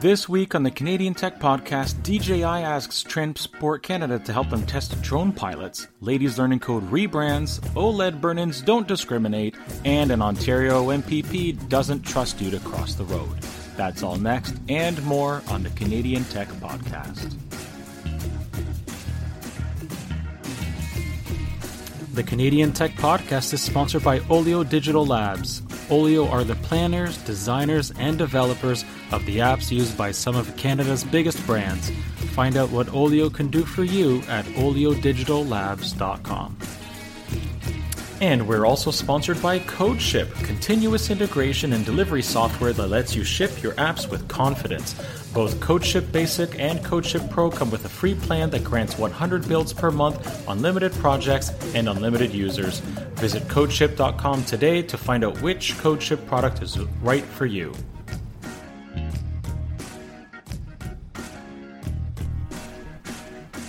This week on the Canadian Tech Podcast, DJI asks Transport Canada to help them test drone pilots, Ladies Learning Code rebrands, OLED burn ins don't discriminate, and an Ontario MPP doesn't trust you to cross the road. That's all next and more on the Canadian Tech Podcast. The Canadian Tech Podcast is sponsored by Olio Digital Labs. Olio are the planners, designers, and developers of the apps used by some of Canada's biggest brands. Find out what Olio can do for you at oliodigitallabs.com. And we're also sponsored by CodeShip, continuous integration and delivery software that lets you ship your apps with confidence. Both CodeShip Basic and CodeShip Pro come with a free plan that grants 100 builds per month, unlimited projects, and unlimited users. Visit codeship.com today to find out which CodeShip product is right for you.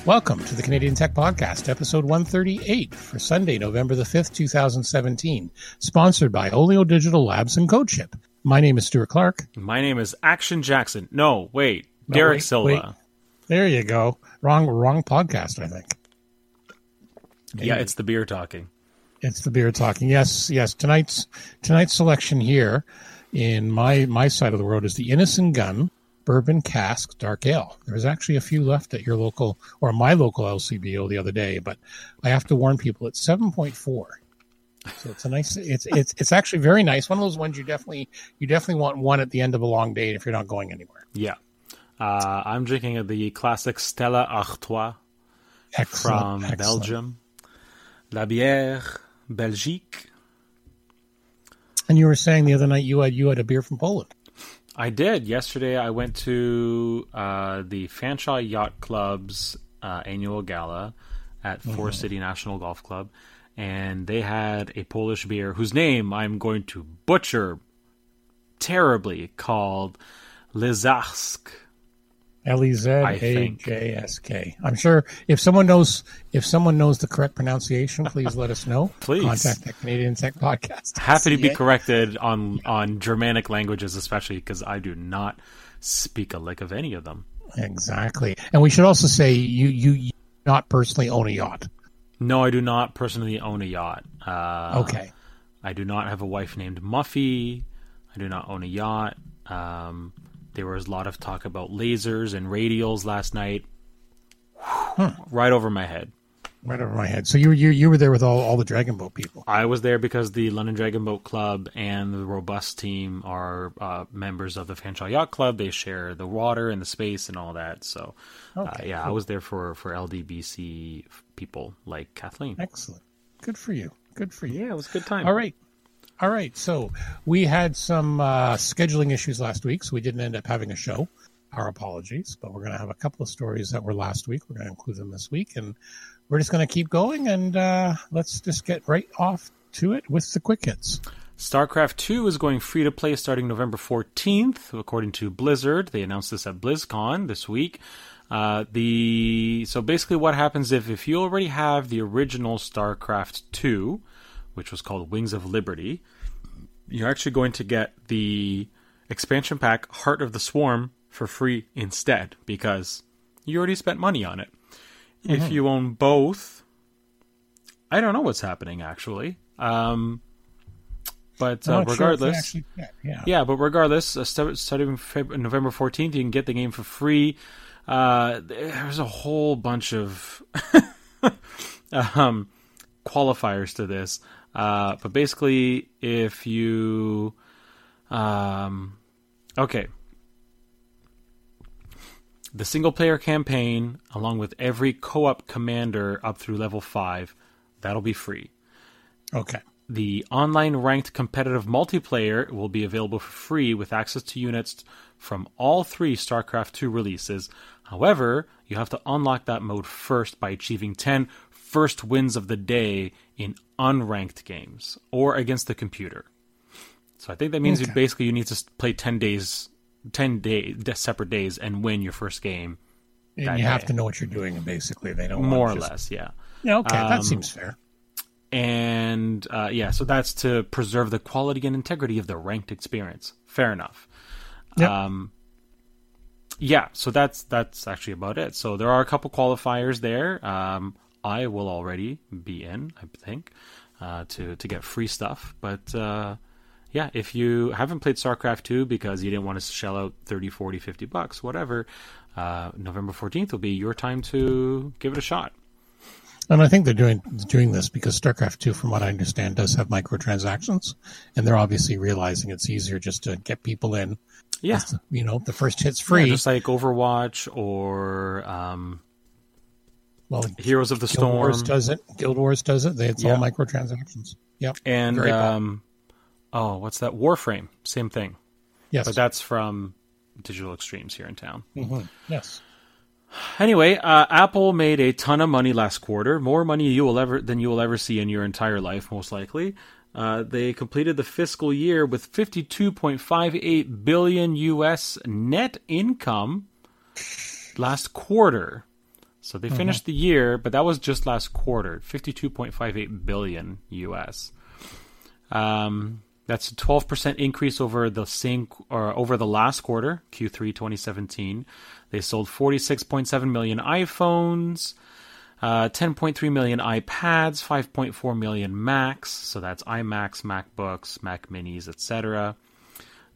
Welcome to the Canadian Tech Podcast, episode 138 for Sunday, November the 5th, 2017, sponsored by Olio Digital Labs and CodeShip. My name is Stuart Clark. My name is Action Jackson. No, wait, Derek wait, Silva. wait. There you go. Wrong, wrong podcast, I think. Yeah, it's the beer talking. It's the beer talking. Yes, yes. Tonight's tonight's selection here in my my side of the world is the Innis & Gunn Bourbon Cask Dark Ale. There's actually a few left at your local or my local LCBO the other day, but I have to warn people it's seven point four. So it's a nice. It's it's it's actually very nice. One of those ones you definitely you definitely want one at the end of a long day if you're not going anywhere. Yeah. Uh, I'm drinking the classic Stella Artois Excellent, from excellent. Belgium. La Bière Belgique. And you were saying the other night you had you had a beer from Poland. I did. Yesterday I went to uh, the Fanshawe Yacht Club's uh, annual gala at Forest City National Golf Club, and they had a Polish beer whose name I'm going to butcher terribly called Lizarsk. L E Z I A think. J S K. I'm sure if someone knows if someone knows the correct pronunciation, please let us know. Please. contact the Canadian Tech Podcast. Happy to be CA. corrected on on Germanic languages, especially because I do not speak a lick of any of them. Exactly, and we should also say you you, you not personally own a yacht. No, I do not personally own a yacht. Uh, Okay, I do not have a wife named Muffy. I do not own a yacht. Um, there was a lot of talk about lasers and radials last night. Right over my head. right over my head. So you were you, you were there with all, all the Dragon Boat people. I was there because the London Dragon Boat Club and the Robust team are uh, members of the Fanshawe Yacht Club. They share the water and the space and all that. So, uh, Okay, yeah, I was there for for LDBC people like Kathleen. Excellent, good for you. Good for you. Yeah, it was a good time. All right. All right. So we had some uh, scheduling issues last week, so we didn't end up having a show. Our apologies, but we're going to have a couple of stories that were last week. We're going to include them this week, and we're just going to keep going. And uh, let's just get right off to it with the quick hits. StarCraft 2 is going free to play starting November 14th, according to Blizzard. They announced this at BlizzCon this week. Uh, the so basically, what happens if if you already have the original StarCraft 2, which was called Wings of Liberty, you're actually going to get the expansion pack Heart of the Swarm for free instead because you already spent money on it. If you own both, I don't know what's happening actually. Um, but uh, sure regardless, actually- yeah, yeah. but regardless, uh, start, starting November 14th, you can get the game for free. Uh, there's a whole bunch of um, qualifiers to this. Uh, but basically, if you. Um, okay. The single player campaign, along with every co op commander up through level 5, that'll be free. Okay. The online ranked competitive multiplayer will be available for free with access to units from all three StarCraft 2 releases. However, you have to unlock that mode first by achieving 10 first wins of the day in unranked games or against the computer. So I think that means you basically you need to play 10 days 10 day separate days and win your first game And you have day. to know what you're doing, basically. They don't want more or just- less, yeah. Yeah, okay, Um, that seems fair. and uh, yeah, so that's to preserve the quality and integrity of the ranked experience. Fair enough. Yep. Um, yeah, so that's that's actually about it. So there are a couple qualifiers there. Um, I will already be in, I think, uh, to to get free stuff. But uh, yeah, if you haven't played StarCraft 2 because you didn't want to shell out 30, 40, 50 bucks, whatever, uh, November 14th will be your time to give it a shot. And I think they're doing doing this because StarCraft 2, from what I understand, does have microtransactions, and they're obviously realizing it's easier just to get people in. Yeah, you know, the first hit's free, yeah, just like Overwatch or um, well, Heroes of the Guild Storm Wars does it. Guild Wars does it. It's Yeah. all microtransactions. Yep. and um, oh, what's that? Warframe, same thing, yes. but that's from Digital Extremes here in town. Mhm. Yes. Anyway, uh, Apple made a ton of money last quarter, more money you will ever than you will ever see in your entire life, most likely. Uh, they completed the fiscal year with 52.58 billion U.S. net income last quarter. So they finished the year, but that was just last quarter, 52.58 billion U.S. Um, that's a 12% increase over the same or over the last quarter, Q3 2017. They sold 46.7 million iPhones, uh, 10.3 million iPads, 5.4 million Macs. So that's iMacs, MacBooks, Mac Minis, etc.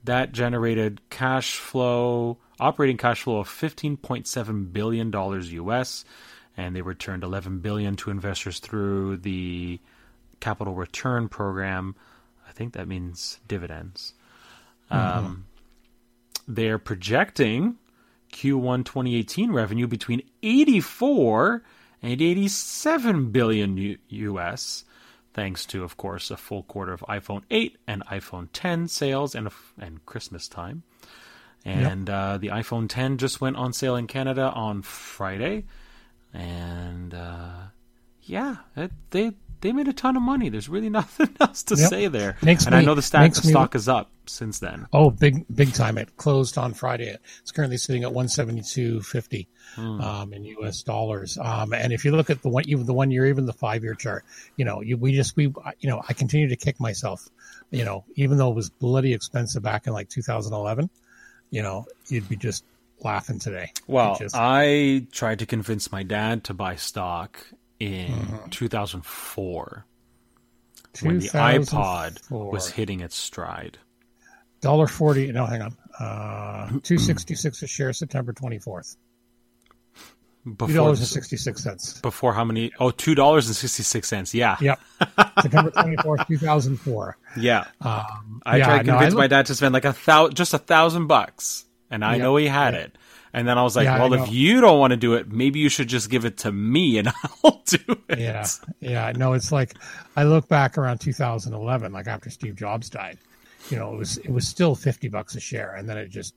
That generated cash flow, operating cash flow of 15.7 billion dollars US, and they returned 11 billion to investors through the capital return program. I think that means dividends. Um, they're projecting Q1 2018 revenue between 84 and 87 billion U- US, thanks to, of course, a full quarter of iPhone 8 and iPhone 10 sales and f and Christmas time. And uh, the iPhone 10 just went on sale in Canada on Friday, and uh, yeah, it, they they made a ton of money. There's really nothing else to Yep. say there. Makes and I know the stock, the me- stock is up since then. Oh, big big time! It closed on Friday. It's currently sitting at one seventy two fifty um, in U.S. dollars. Um, and if you look at the one, even the one year, even the five year chart, you know, you, we just we you know, I continue to kick myself. You know, even though it was bloody expensive back in like 2011, you know, you'd be just laughing today. Well, just- I tried to convince my dad to buy stock in Mm-hmm. 2004 when the iPod was hitting its stride. dollar forty. No, hang on. Uh, two sixty six a share, September twenty fourth. Two Before, dollars and sixty six cents. before how many? Oh, two dollars and sixty six cents. Yeah, Yep, September twenty fourth, two thousand four. yeah. Um, I yeah, tried to no, convince my dad to spend like a thousand, just a thousand bucks, and I Yeah, know he had yeah. it. And then I was like, Yeah, "Well, if you don't want to do it, maybe you should just give it to me, and I'll do it." Yeah, yeah. No, it's like I look back around 2011, like after Steve Jobs died. You know, it was it was still 50 bucks a share, and then it just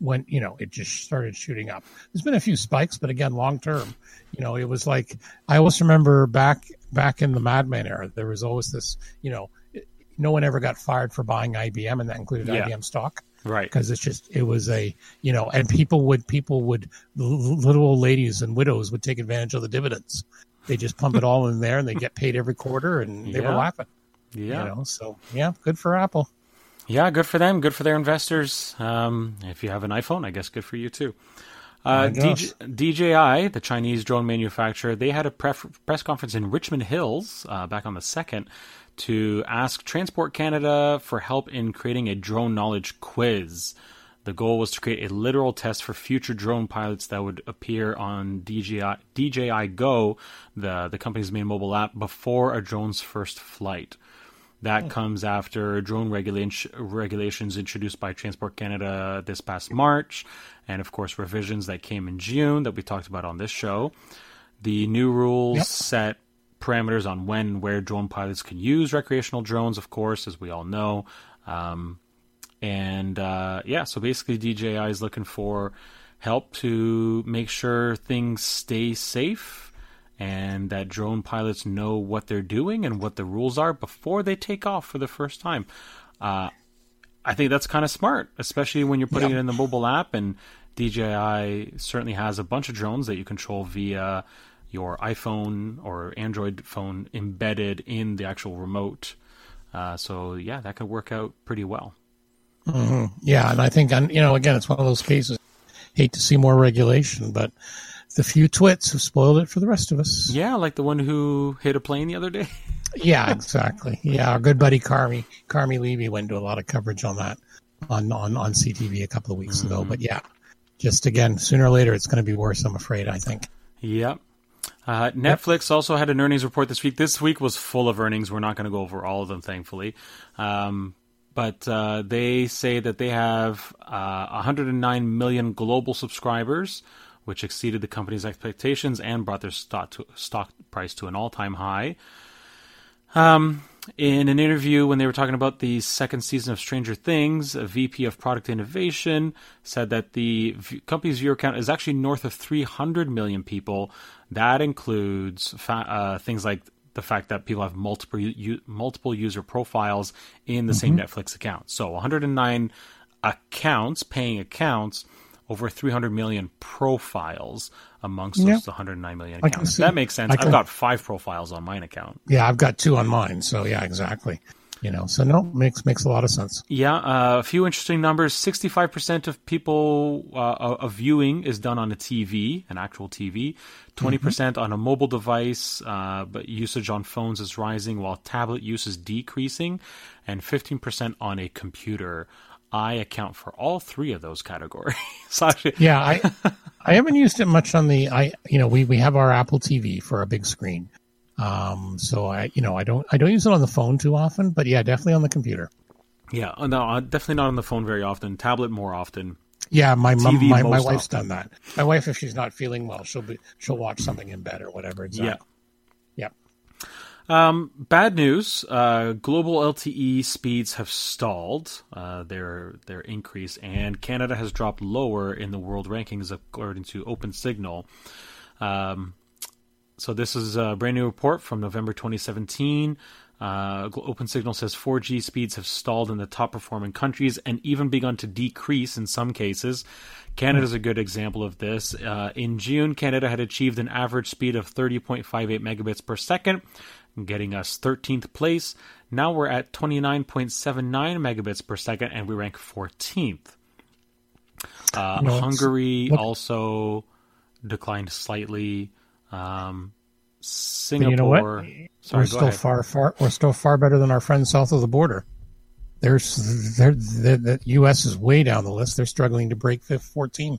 went. You know, it just started shooting up. There's been a few spikes, but again, long term, you know, it was like I always remember back back in the Mad Men era, there was always this. You know, no one ever got fired for buying IBM, and that included Yeah. IBM stock Right. because it's just it was a you know and people would people would little old ladies and widows would take advantage of the dividends they just pump it all in there and they get paid every quarter and they Yeah. were laughing Yeah. you know so yeah good for apple Yeah, good for them. Good for their investors. Um, if you have an iPhone, I guess good for you too. Uh, DJ, DJI, the Chinese drone manufacturer, they had a pref- press conference in Richmond Hills uh, back on the 2nd to ask Transport Canada for help in creating a drone knowledge quiz. The goal was to create a literal test for future drone pilots that would appear on DJI, DJI Go, the, the company's main mobile app, before a drone's first flight. That comes after drone regulation, regulations introduced by Transport Canada this past March, and of course, revisions that came in June that we talked about on this show. The new rules Yep. set parameters on when and where drone pilots can use recreational drones, of course, as we all know. Um, and uh, yeah, so basically, DJI is looking for help to make sure things stay safe and that drone pilots know what they're doing and what the rules are before they take off for the first time. Uh, I think that's kind of smart, especially when you're putting Yeah. it in the mobile app. And DJI certainly has a bunch of drones that you control via your iPhone or Android phone embedded in the actual remote. Uh, so yeah, that could work out pretty well. yeah and i think you know again it's one of those cases hate to see more regulation, but the few twits have spoiled it for the rest of us. Yeah, like the one who hit a plane the other day. yeah, exactly. Yeah, our good buddy Carmi Carmi Levy went to a lot of coverage on that on on, on CTV a couple of weeks mm-hmm. ago. But yeah, just again, sooner or later, it's going to be worse. I'm afraid. I think. Yep. Uh, Netflix also had an earnings report this week. This week was full of earnings. We're not going to go over all of them, thankfully. Um, but uh, they say that they have uh, 109 million global subscribers, which exceeded the company's expectations and brought their stock, to, stock price to an all-time high. Um, in an interview when they were talking about the second season of Stranger Things, a VP of Product Innovation said that the v- company's viewer count is actually north of 300 million people. That includes fa- uh, things like the fact that people have multiple u- multiple user profiles in the mm-hmm. same Netflix account. So 109 accounts, paying accounts, over 300 million profiles amongst those 109 million accounts. That makes sense. I've got five profiles on mine account. Yeah, I've got two on mine. So yeah, exactly. You know, so no, makes makes a lot of sense. Yeah, uh, a few interesting numbers. Sixty-five percent of people uh, of viewing is done on a TV, an actual TV. 20 percent mm-hmm. on a mobile device, uh, but usage on phones is rising, while tablet use is decreasing, and fifteen percent on a computer. I account for all three of those categories. yeah, I I haven't used it much on the I you know we we have our Apple TV for a big screen, um, so I you know I don't I don't use it on the phone too often, but yeah, definitely on the computer. Yeah, uh, no, uh, definitely not on the phone very often. Tablet more often. Yeah, my mom, my, my wife's often. done that. My wife, if she's not feeling well, she'll be she'll watch something in bed or whatever. Exactly. Yeah. Um, bad news: uh, global LTE speeds have stalled uh, their their increase, and Canada has dropped lower in the world rankings according to OpenSignal. Um, so this is a brand new report from November 2017. Uh, OpenSignal says 4G speeds have stalled in the top performing countries and even begun to decrease in some cases. Canada is a good example of this. Uh, in June, Canada had achieved an average speed of 30.58 megabits per second, getting us 13th place. Now we're at 29.79 megabits per second, and we rank 14th. Uh, no, Hungary also declined slightly. Um, Singapore. you know what? Sorry, we're still ahead. far, far. We're still far better than our friends south of the border. There's, the U.S. is way down the list. They're struggling to break the 14.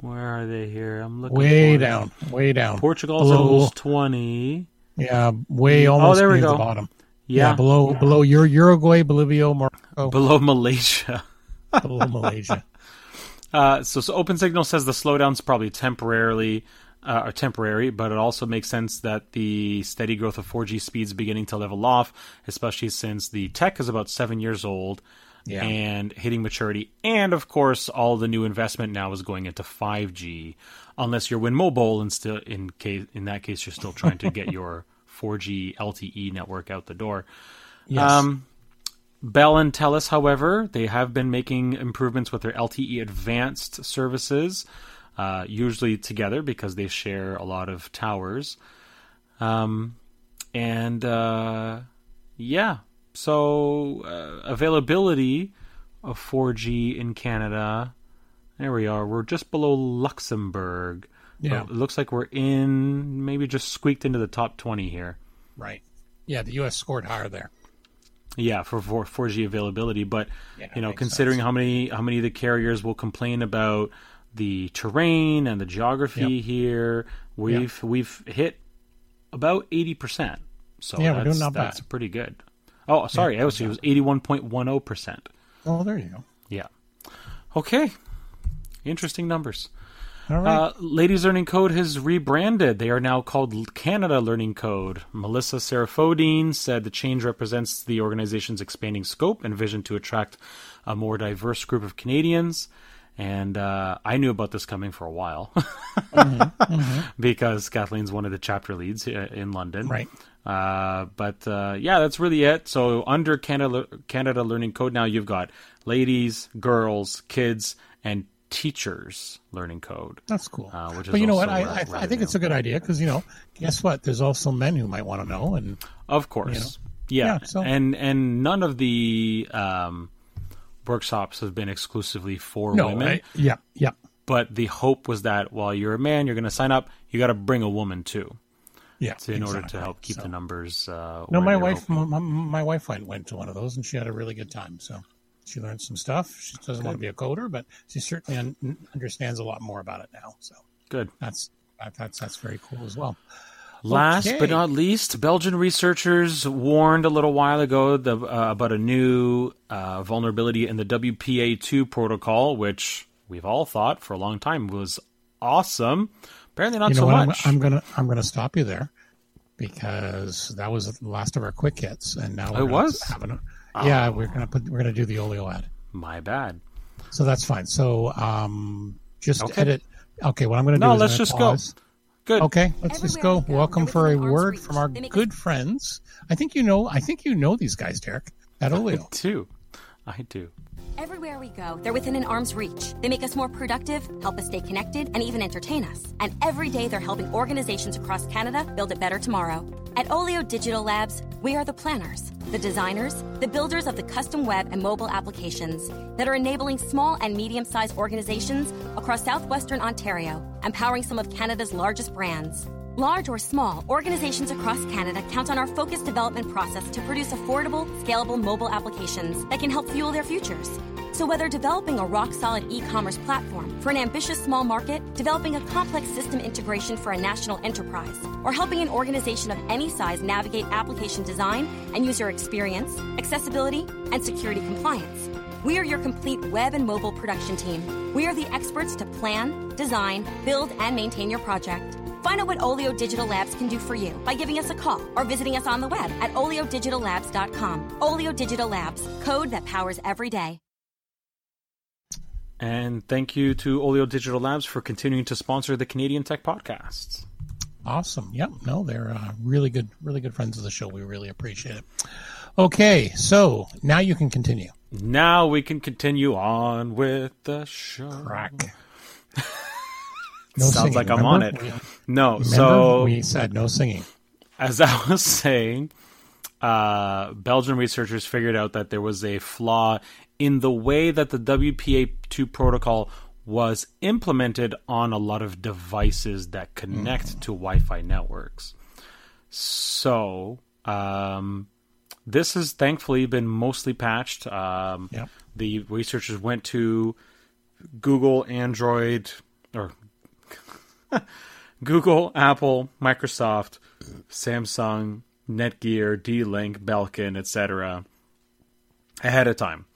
Where are they here? I'm looking. Way down, way down. Portugal's below, almost 20. Yeah, way oh, almost oh, there we go. the bottom. Yeah. yeah, below below your Uruguay, Bolivia, Morocco. Below Malaysia. below Malaysia. Uh, so, so OpenSignal says the slowdown's probably temporarily uh, are temporary, but it also makes sense that the steady growth of 4G speeds beginning to level off, especially since the tech is about seven years old yeah. and hitting maturity. And of course, all the new investment now is going into 5G, unless you're Wind Mobile, and still in case in that case you're still trying to get your 4G LTE network out the door. Yes. Um, Bell and Telus, however, they have been making improvements with their LTE advanced services uh, usually together because they share a lot of towers. Um, and uh, yeah, so uh, availability of 4G in Canada. There we are. We're just below Luxembourg. Yeah. It looks like we're in, maybe just squeaked into the top 20 here. Right. Yeah, the U.S. scored higher there. Yeah, for, for 4G availability, but yeah, you know, considering sense. how many how many of the carriers will complain about the terrain and the geography yep. here. We've yep. we've hit about eighty percent. So yeah, we're doing not that's bad. pretty good. Oh, sorry, yeah, I was it was eighty one point one zero percent. Oh, there you go. Yeah. Okay. Interesting numbers. All right. Uh, Ladies Learning Code has rebranded. They are now called Canada Learning Code. Melissa Sariffodeen said the change represents the organization's expanding scope and vision to attract a more diverse group of Canadians and uh, I knew about this coming for a while mm-hmm, mm-hmm. because Kathleen's one of the chapter leads in London. Right. Uh, but uh, yeah, that's really it. So under Canada Canada Learning Code now, you've got ladies, girls, kids, and teachers learning code. That's cool. Uh, which is but you know what? I, I, I think it's a good idea because you know, guess what? There's also men who might want to know, and of course, you know, yeah. yeah so. And and none of the um, workshops have been exclusively for no, women. I, yeah, yeah. but the hope was that while you're a man, you're going to sign up. You got to bring a woman too, Yeah, in order to help keep So- the numbers. Uh, No, my wife, my, my wife went to one of those, and she had a really good time. So she learned some stuff. She doesn't want to be a coder, but she certainly un- understands a lot more about it now. So Good. that's that, that's that's very cool as well. Last Okay. but not least, Belgian researchers warned a little while ago the, uh, about a new uh, vulnerability in the WPA2 protocol, which we've all thought for a long time was awesome. Apparently, not you know so what? I'm, much. I'm gonna I'm gonna stop you there because that was the last of our quick hits, and now we're It was? have an- yeah, we're gonna put we're gonna do the Olio ad. My bad. So that's fine. So um, just Okay. edit. Okay, what I'm going to do No, let's gonna just go. Good. Okay, let's just go. we go, Welcome for a word reach. from our They make us- good friends. I think you know. I think you know these guys, Derek. At Olio. Two. I do. Everywhere we go, they're within an arm's reach. They make us more productive, help us stay connected, and even entertain us. And every day they're helping organizations across Canada build a better tomorrow. At Olio Digital Labs, we are the planners, the designers, the builders of the custom web and mobile applications that are enabling small and medium sized organizations across southwestern Ontario, empowering some of Canada's largest brands. Large or small, organizations across Canada count on our focused development process to produce affordable, scalable mobile applications that can help fuel their futures. So, whether developing a rock solid e commerce platform for an ambitious small market, developing a complex system integration for a national enterprise, or helping an organization of any size navigate application design and user experience, accessibility, and security compliance, we are your complete web and mobile production team. We are the experts to plan, design, build, and maintain your project. Find out what Olio Digital Labs can do for you by giving us a call or visiting us on the web at oliodigitallabs.com. Olio Digital Labs, code that powers every day. And thank you to Olio Digital Labs for continuing to sponsor the Canadian Tech Podcasts. Awesome. Yep. No, they're uh, really good. Really good friends of the show. We really appreciate it. Okay, so now you can continue. Now we can continue on with the show. Crack. Sounds singing, like I'm on it. No, Remember so we said no singing. as I was saying, uh, Belgian researchers figured out that there was a flaw in the way that the WPA2 protocol was implemented on a lot of devices that connect to Wi Fi networks. So, um, this has thankfully been mostly patched. Um, Yep. The researchers went to Google, Android, or Google, Apple, Microsoft, Samsung, Netgear, D-Link, Belkin, etc. ahead of time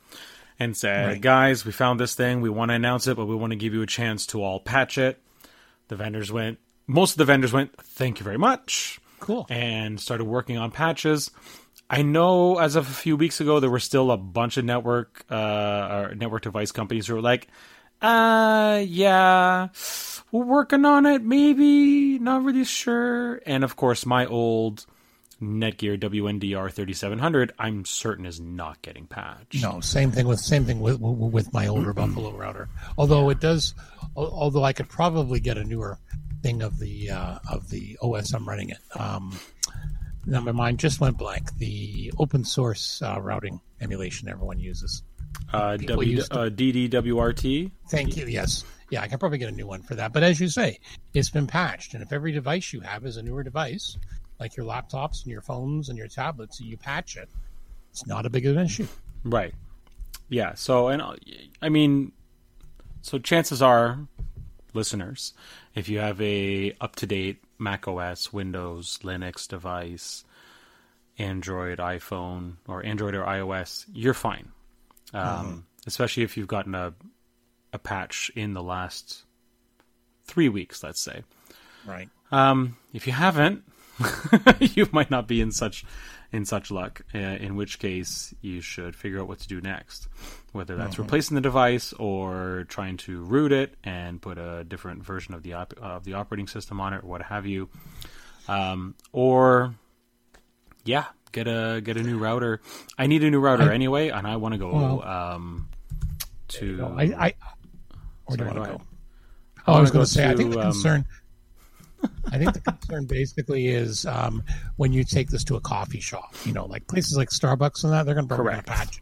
and said, Right. "Guys, we found this thing. We want to announce it, but we want to give you a chance to all patch it." The vendors went. Most of the vendors went, "Thank you very much." Cool. and started working on patches. I know as of a few weeks ago, there were still a bunch of network uh, or network device companies who were like, uh, yeah, we're working on it, maybe, not really sure. And of course, my old Netgear WNDR 3700, I'm certain is not getting patched. No, same thing with same thing with with my older Buffalo router. Although it does, although I could probably get a newer thing of the uh, of the OS I'm running it. Um, now my mind just went blank. The open source uh, routing emulation everyone uses. Uh, w, to- uh, DD-WRT. Thank you. Yes, yeah, I can probably get a new one for that. But as you say, it's been patched, and if every device you have is a newer device, like your laptops and your phones and your tablets, you patch it. It's not a big of an issue. Right. Yeah. So, and uh, I mean, so chances are, listeners, if you have a up to date Mac OS, Windows, Linux device, Android, iPhone, or Android or iOS, you're fine. Um, Especially if you've gotten a a patch in the last three weeks, let's say. Right. Um, if you haven't, you might not be in such in such luck. Uh, in which case, you should figure out what to do next, whether that's replacing the device or trying to root it and put a different version of the op- of the operating system on it, or what have you. Um, or yeah, get a get a new router. I need a new router I- anyway, and I want to go Well- um, to. No, I, I where do you want to go? Oh, I was going to say, I think the um, concern. I think the concern basically is um, when you take this to a coffee shop. You know, like places like Starbucks and that, they're going to Correct. patch.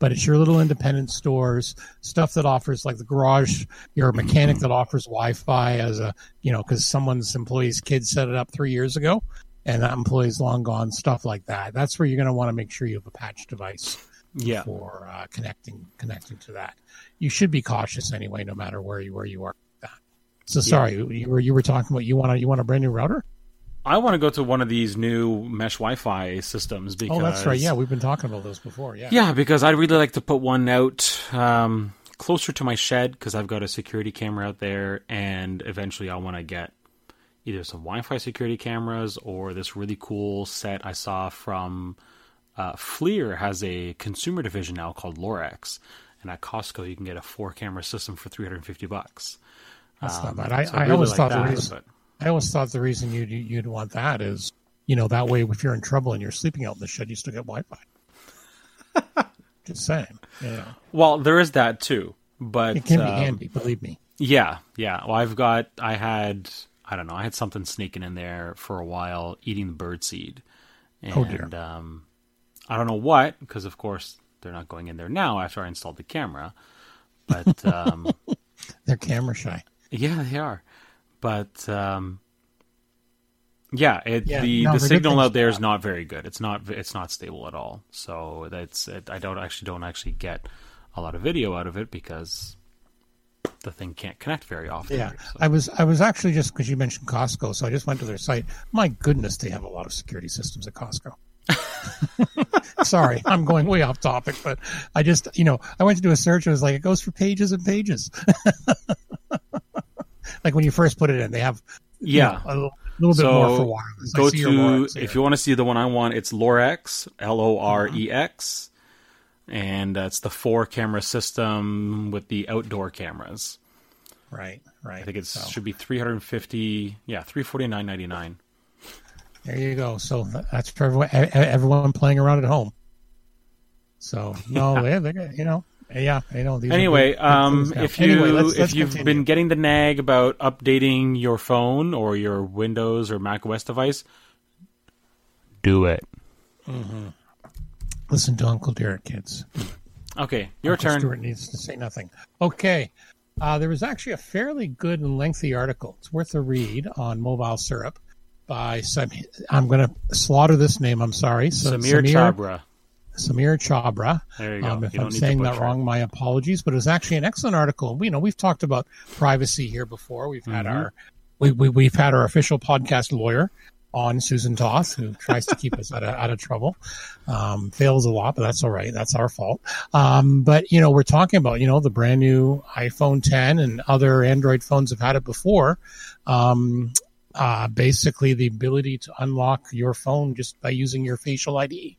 but it's your little independent stores, stuff that offers like the garage, your mechanic that offers Wi-Fi as a, you know, because someone's employee's kid set it up three years ago, and that employee's long gone. Stuff like that. That's where you're going to want to make sure you have a patch device Yeah. for uh, connecting connecting to that. You should be cautious anyway, no matter where you where you are. So sorry, you were you were talking about you want to you want a brand new router? I want to go to one of these new mesh Wi-Fi systems because Oh, that's right. Yeah, we've been talking about those before. Yeah. Yeah, because I'd really like to put one out um, closer to my shed because I've got a security camera out there, and eventually I want to get either some Wi-Fi security cameras or this really cool set I saw from uh, FLIR has a consumer division now called Lorex, and at Costco you can get a four-camera system for three hundred and fifty bucks. That's Um, not bad. I, so I really always like thought that, the reason but- I always thought the reason you'd you'd want that is you know that way if you're in trouble and you're sleeping out in the shed, you still get Wi-Fi. Just saying. Yeah, Well, there is that too, but it can be um, handy. Believe me. Yeah, yeah. Well, I've got, I had, I don't know, I had something sneaking in there for a while, eating the bird seed, and Oh, dear. um, I don't know what, because of course they're not going in there now after I installed the camera, but um, They're camera shy. yeah, they are, but um, yeah, it, Yeah, the no, the signal out there is not very good. It's not, it's not stable at all. So that's, it, I don't actually don't actually get a lot of video out of it because the thing can't connect very often. Yeah, So- I was I was actually just because you mentioned Costco, so I just went to their site. My goodness, they have a lot of security systems at Costco. Sorry, I'm going way off topic, but I just, you know, I went to do a search. It was like, it goes for pages and pages. like when you first put it in, they have yeah you know, a little bit so more for wireless. Go to if you want to see the one I want, it's Lorex L O R E X, uh-huh. and that's the four camera system with the outdoor cameras. Right, right. I think it so. should be 350. Yeah, 349.99 there you go. So that's for everyone, everyone playing around at home. So no, they, they you know, yeah, you know. These Anyway, um, if you Anyway, let's- if let's you've continue. been getting the nag about updating your phone or your Windows or Mac OS device, do it. Listen to Uncle Derek, kids. Okay, your Uncle turn. Stuart needs to say nothing. Okay. Uh, there was actually a fairly good and lengthy article. It's worth a read on MobileSyrup by some. I'm going to slaughter this name. I'm sorry. So Sameer Chhabra. Sameer Chhabra. There you go. Um, if You I'm saying that wrong, my apologies. But it was actually an excellent article. We, you know, we've talked about privacy here before. We've had Mm-hmm. our we, we we've had our official podcast lawyer on Susan Toth, who tries to keep us out of, out of trouble. Um, fails a lot, but that's all right. That's our fault. Um, but you know, we're talking about you know the brand new iPhone 10 and other Android phones have had it before. Um, uh, basically, the ability to unlock your phone just by using your facial ID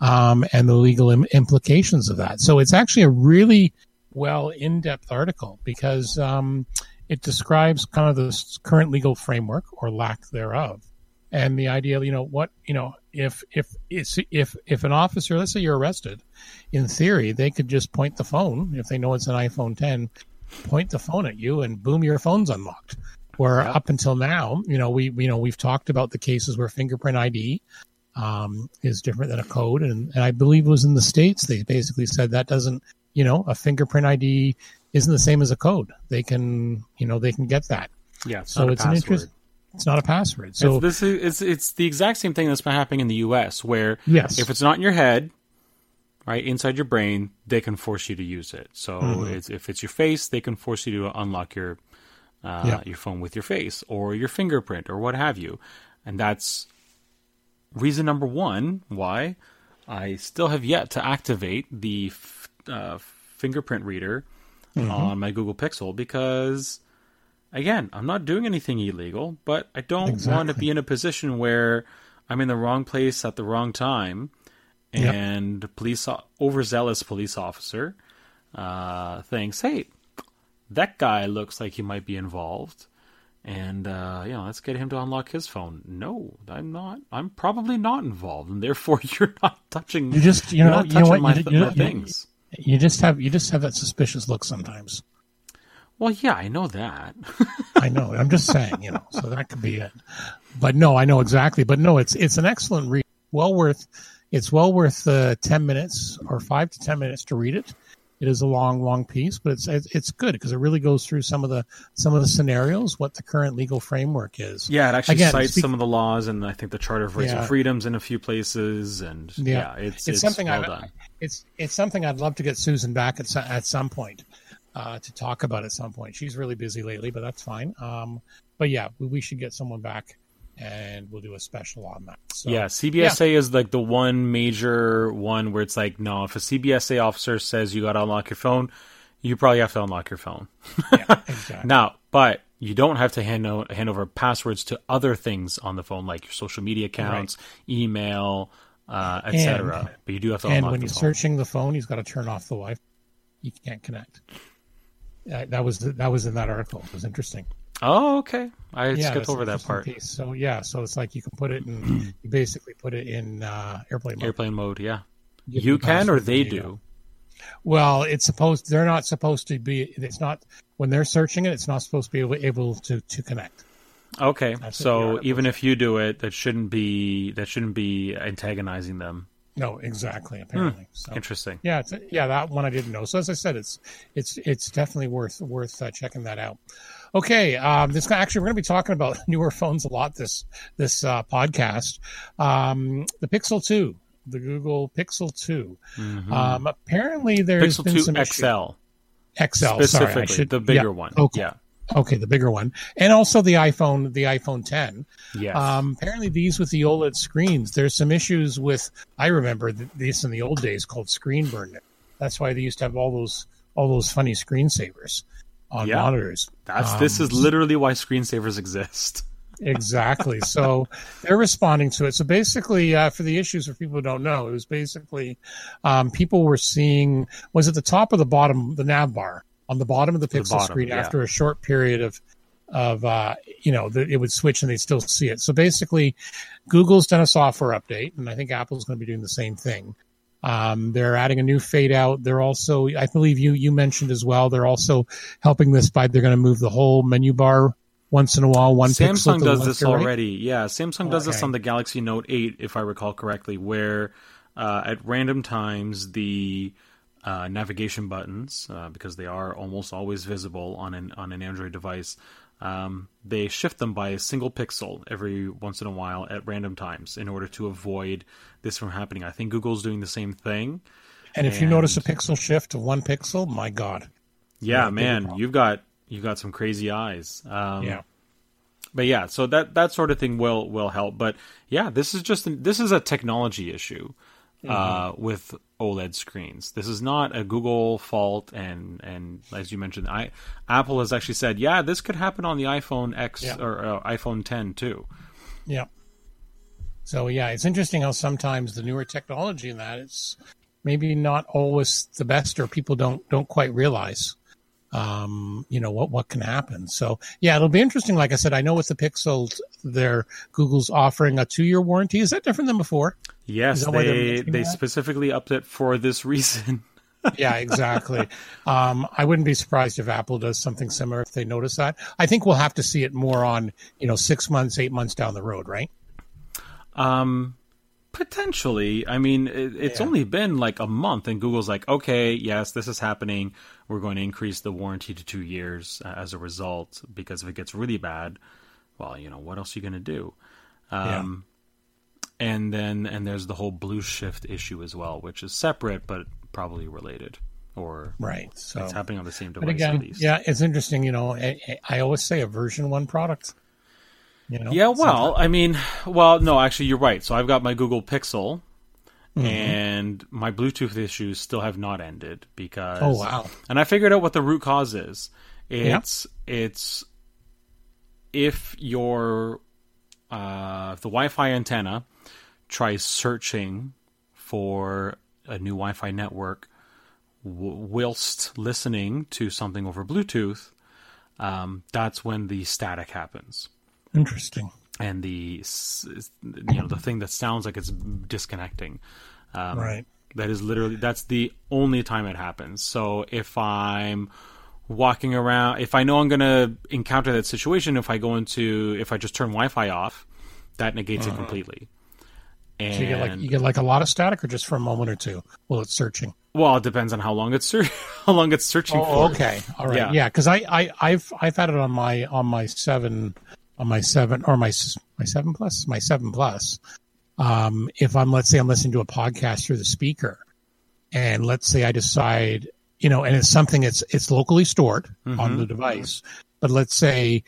um, and the legal Im- implications of that. So it's actually a really well in-depth article because um, it describes kind of the current legal framework or lack thereof, and the idea, you know, what you know, if if if if an officer, let's say you're arrested, in theory, they could just point the phone if they know it's an iPhone 10, point the phone at you, and boom, your phone's unlocked. Where up until now, you know, we you know we've talked about the cases where fingerprint ID um, is different than a code, and, and I believe it was in the states they basically said that doesn't, you know, a fingerprint ID isn't the same as a code. They can, you know, they can get that. Yeah, it's So it's an interest. It's not a password. So it's, this is it's it's the exact same thing that's been happening in the U.S. where Yes. if it's not in your head, right inside your brain, they can force you to use it. So Mm-hmm. it's, if it's your face, they can force you to unlock your uh, Yeah. your phone with your face or your fingerprint or what have you, and that's reason number one why I still have yet to activate the f- uh, fingerprint reader Mm-hmm. on my Google Pixel because again, I'm not doing anything illegal, but I don't want to be in a position where I'm in the wrong place at the wrong time, Yep. and police overzealous police officer uh, thinks, "Hey, that guy looks like he might be involved." And uh, you know, let's get him to unlock his phone. No, I'm not. I'm probably not involved, and therefore you're not touching. You just- you know- you know what, my, you- you- my things. you just have you just have that suspicious look sometimes. Well, yeah, I know that. I know. I'm just saying, you know, so that could be it. But no, I know exactly. But no, it's it's an excellent read. Well worth, it's well worth uh, ten minutes or five to ten minutes to read it. It is a long, long piece, but it's it's good because it really goes through some of the some of the scenarios, what the current legal framework is. Yeah, it actually Again, cites speak- some of the laws and I think the Charter of Rights Yeah. and Freedoms in a few places, and yeah, it's, it's something well I've, done. it's it's something I'd love to get Susan back at at some point uh, to talk about at some point. She's really busy lately, but that's fine. Um, but yeah, we, we should get someone back, and we'll do a special on that. So, Yeah, CBSA is like the one major one where it's like, no, if a CBSA officer says you got to unlock your phone, you probably have to unlock your phone. yeah, exactly. Now, but you don't have to hand, o- hand over passwords to other things on the phone, like your social media accounts, email, uh, etc. But you do have to unlock. and when the he's phone. searching the phone, he's got to turn off the Wi-Fi. He can't connect. Uh, that was that was in that article. It was interesting. Oh, okay. I yeah, skipped over that part. Piece. So yeah, so it's like you can put it in. you basically put it in uh, airplane mode. Airplane mode, yeah. Give You can or they you do. Well, it's supposed they're not supposed to be. It's not when they're searching it. It's not supposed to be able, able to to connect. Okay, That's so even if you do it, that shouldn't be that shouldn't be antagonizing them. No, exactly. Apparently, so Interesting. yeah, it's, yeah, that one I didn't know. So as I said, it's it's it's definitely worth worth uh, checking that out. Okay, um, this actually we're going to be talking about newer phones a lot this this uh, podcast. Um, the Pixel Two, the Google Pixel 2 Um, apparently, there's Mm-hmm. Pixel been 2 some issues- XL XL, specifically, sorry, should, the bigger yeah, one. Okay. Yeah. Okay, the bigger one, and also the iPhone, the iPhone 10. Yes. Um, apparently, these with the OLED screens, there's some issues with. I remember this in the old days called screen burn. That's why they used to have all those all those funny screensavers on Yeah. monitors. That's Um, this is literally why screensavers exist. exactly. So they're responding to it. So basically, uh, for the issues for people who don't know, it was basically um, people were seeing was at the top or the bottom, the nav bar on the bottom of the pixel bottom, screen yeah. after a short period of of uh, you know the, it would switch and they'd still see it. So basically, Google's done a software update, and I think Apple's going to be doing the same thing. Um, they're adding a new fade out. They're also, I believe you you mentioned as well. They're also helping this by they're going to move the whole menu bar once in a while. One Samsung does this right. already. Yeah, Samsung does this on the Galaxy Note 8, if I recall correctly, where uh, at random times the uh, navigation buttons, uh, because they are almost always visible on an on an Android device, um, they shift them by a single pixel every once in a while at random times in order to avoid this from happening. I think Google's doing the same thing. And if you notice a pixel shift of one pixel, my God. Yeah, man, you've got you've got some crazy eyes. Um, Yeah. but yeah, so that that sort of thing will will help. But yeah, this is just this is a technology issue uh, with OLED screens. This is not a Google fault, and and as you mentioned, I Apple has actually said, yeah, this could happen on the iPhone X Yeah. or uh, iPhone 10 too. Yeah. So yeah, it's interesting how sometimes the newer technology in that it's maybe not always the best, or people don't don't quite realize, um, you know, what what can happen. So yeah, it'll be interesting. Like I said, I know with the Pixel, there Google's offering a two year warranty. Is that different than before? Yes, Is that why they're they they that? specifically upped it for this reason. yeah, exactly. um, I wouldn't be surprised if Apple does something similar if they notice that. I think we'll have to see it more on you know six months, eight months down the road, right? Um, potentially. I mean, it, it's Yeah. only been like a month, and Google's like, okay, yes, this is happening. We're going to increase the warranty to two years uh, as a result because if it gets really bad, well, you know, what else are you going to do? Um, and then and there's the whole blue shift issue as well, which is separate but probably related, or Right. So it's happening on the same device at again, least. yeah, it's interesting. You know, I, I always say a version one product. You know, Yeah, well, I mean, well, no, actually, you're right. So I've got my Google Pixel, Mm-hmm. and my Bluetooth issues still have not ended because. Oh, wow. And I figured out what the root cause is. It's it's if your uh, the Wi-Fi antenna tries searching for a new Wi-Fi network w- whilst listening to something over Bluetooth, um, that's when the static happens interesting. And the you know the thing that sounds like it's disconnecting. Um, Right. That is literally that's the only time it happens. So if I'm walking around, if I know I'm going to encounter that situation, if I go into if I just turn Wi-Fi off, that negates Uh-huh. it completely. And So you get like you get like a lot of static, or just for a moment or two while it's searching. well, it depends on how long it's ser- how long it's searching Oh, for. okay, all right, Yeah. yeah. Because I, I I've I've had it on my on my seven on my seven or my my seven plus my seven plus. Um, if I'm let's say I'm listening to a podcast through the speaker, and let's say I decide you know, and it's something it's it's locally stored on the device, but let's say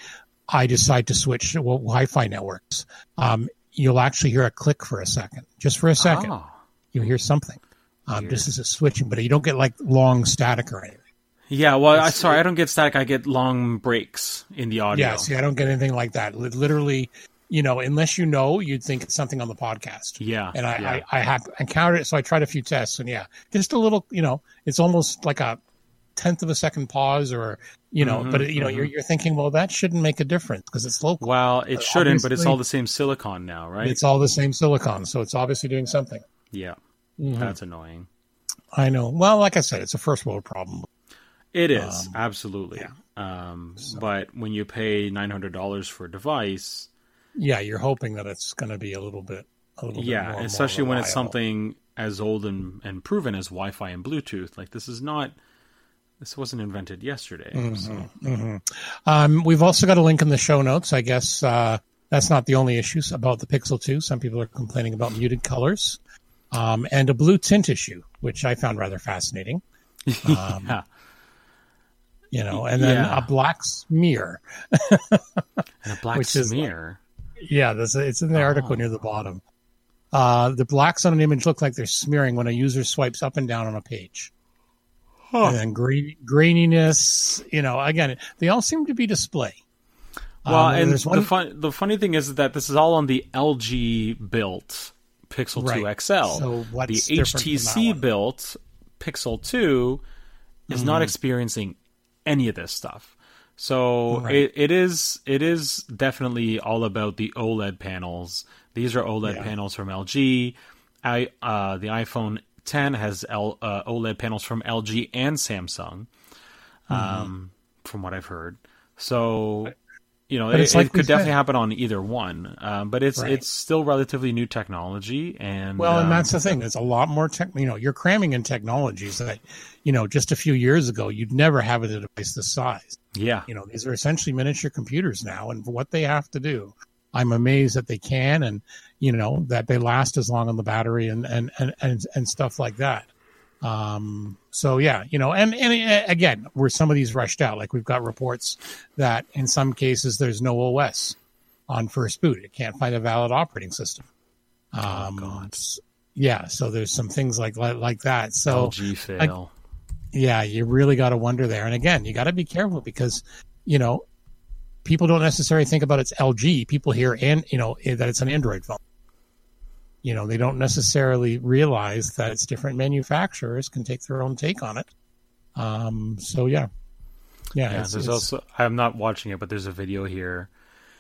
I decide to switch to well, Wi-Fi networks. Um, you'll actually hear a click for a second, just for a second. Ah. You'll hear something. Um, just as it's switching, but you don't get like long static or anything. Yeah, well, I, sorry, I don't get static. I get long breaks in the audio. Yeah, see, I don't get anything like that. Li- Literally, you know, unless you know, you'd think it's something on the podcast. Yeah, And I, yeah. I, I have encountered it, so I tried a few tests, and yeah, just a little, you know, it's almost like a tenth of a second pause, or you know, Mm-hmm, but you know, you're you're thinking, well, that shouldn't make a difference because it's local. Well, it shouldn't, but it's all the same silicon now, right? It's all the same silicon, so it's obviously doing something. yeah, Mm-hmm. that's annoying. I know. Well, like I said, it's a first world problem. It is Um, absolutely. Um, But when you pay nine hundred dollars for a device, Yeah, you're hoping that it's going to be a little bit, a little bit yeah, more, especially more when it's something as old and, and proven as Wi-Fi and Bluetooth, like this is not. This wasn't invented yesterday. Mm-hmm. So. Um, we've also got a link in the show notes. I guess uh, that's not the only issues about the Pixel 2. Some people are complaining about muted colors um, and a blue tint issue, which I found rather fascinating. yeah, You know, and then Yeah. a black smear. and a black Which is smear. Yeah, that's it's in the article near the bottom. Uh, the blacks on an image look like they're smearing when a user swipes up and down on a page. And then green, graininess, you know, again, they all seem to be display. Well, Um, and there's the fun the funny thing is that this is all on the LG built Pixel Right. 2 XL. So what's the different from that HTC built Pixel 2 is Mm-hmm. not experiencing any of this stuff. So Right. it, it is it is definitely all about the OLED panels. These are OLED Yeah. panels from LG. I uh, the iPhone 10 has L, uh, OLED panels from LG and Samsung. Mm-hmm. Um, from what I've heard. So you know, But it, it's like it could definitely happen on either one. Um, but it's Right. it's still relatively new technology, and Well, um, and that's the thing. There's a lot more tech. You know, you're cramming in technologies that, you know, just a few years ago you'd never have a device this size. yeah, You know, these are essentially miniature computers now, and what they have to do, I'm amazed that they can, and you know that they last as long on the battery and and and and, and stuff like that. Um, so yeah, you know, and and again, were some of these rushed out? Like we've got reports that in some cases there's no OS on first boot; it can't find a valid operating system. Um, God. yeah, so there's some things like like, like that. So LG fail. yeah, you really got to wonder there. And again, you got to be careful because, you know, people don't necessarily think about it's LG. People hear and you know eh, that it's an Android phone. You know, they don't necessarily realize that it's different manufacturers can take their own take on it. Um. So yeah, yeah. yeah, it's- there's it's- also I'm not watching it, but there's a video here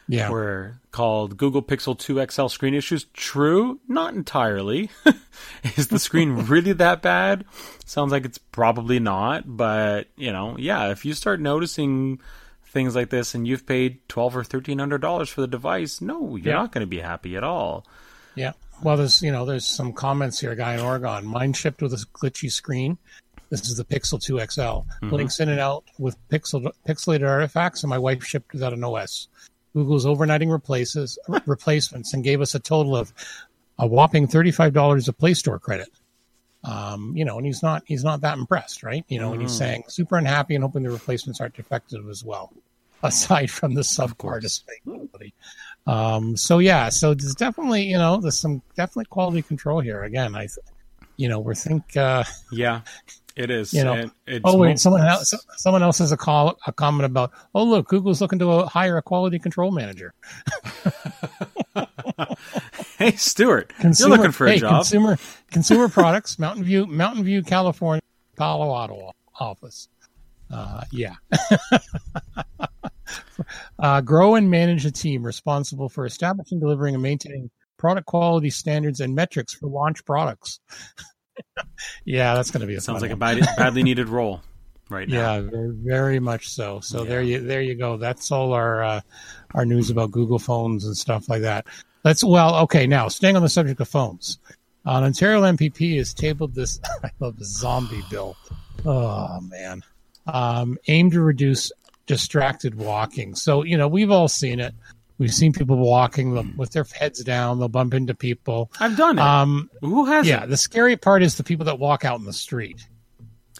yeah. where called Google Pixel 2 XL screen issues. True, not entirely. Is the screen really that bad? Sounds like it's probably not, but you know, yeah, if you start noticing things like this and you've paid twelve or thirteen hundred dollars for the device, no, you're Yeah. not going to be happy at all. Yeah. Well, there's you know there's some comments here. A guy in Oregon, mine shipped with a glitchy screen. This is the Pixel 2 XL. Blinks in and out with pixel pixelated artifacts, and my wife shipped without an OS. Google's overnighting replaces replacements and gave us a total of a whopping thirty five dollars of Play Store credit. Um, you know, and he's not he's not that impressed, right? You know, and he's saying super unhappy and hoping the replacements aren't defective as well. Aside from the display quality. Um, so yeah, so there's definitely you know there's some definitely quality control here. Again, I, you know, we think. Uh, Yeah, it is. You know, And it's oh wait, mo- someone else, someone else has a call a comment about. Oh look, Google's looking to hire a quality control manager. Hey, Stuart, Consumer- you're looking for a hey, job. Consumer Consumer Products, Mountain View, Mountain View, California, Palo Alto office. Uh, yeah. uh, grow and manage a team responsible for establishing, delivering, and maintaining product quality standards and metrics for launch products. yeah, that's going to be a Sounds like a one. bad, badly needed role right now. Yeah, very, very much so. So Yeah. there you there you go. That's all our uh, our news about Google phones and stuff like that. Let's well, okay. Now, staying on the subject of phones, an Ontario MPP has tabled this. I love the zombie bill. Oh man, um, aimed to reduce distracted walking. So you know we've all seen it. We've seen people walking them with their heads down. They'll bump into people. I've done it. Um, Who has yeah, it? the scary part is the people that walk out in the street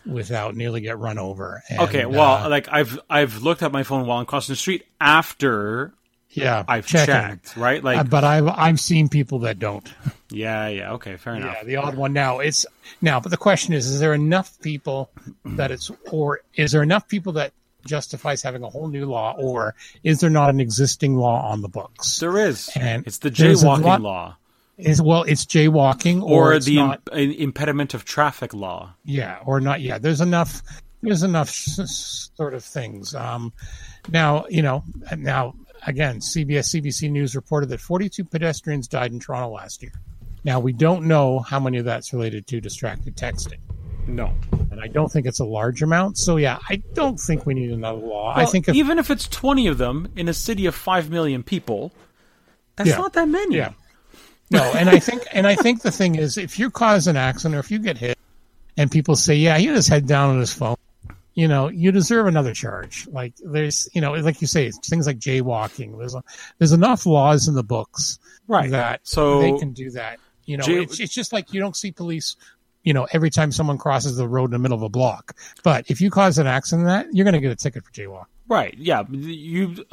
without nearly get run over. And, Okay, well, uh, like I've I've looked at my phone while I'm crossing the street after yeah, I've checking. checked, right? Like, Uh, but I've I've seen people that don't. yeah, yeah, okay, fair enough. Yeah, the odd one. Now it's now, but the question is: Is there enough people that it's, or is there enough people that justifies having a whole new law, or is there not an existing law on the books? There is, And it's the jaywalking lot- law Is well, it's jaywalking, or, or, it's the not. im- impediment of traffic law. Yeah, or not. Yeah, there's enough. There's enough sort of things. Um, now you know. Now again, CBS CBC News reported that 42 pedestrians died in Toronto last year. Now we don't know how many of that's related to distracted texting. No, and I don't think it's a large amount. So yeah, I don't think we need another law. I think if, even if it's twenty of them in a city of five million people, that's Yeah. not that many. yeah, no, and I think and I think the thing is, if you cause an accident or if you get hit, and people say, yeah, he had his head down on his phone, you know, you deserve another charge. Like there's, you know, like you say, things like jaywalking. There's there's enough laws in the books Right. that So- they can do that. You know, Jay- it's, it's just like you don't see police. You know, every time someone crosses the road in the middle of a block. But if you cause an accident, that you're going to get a ticket for jaywalk. Right. Yeah. You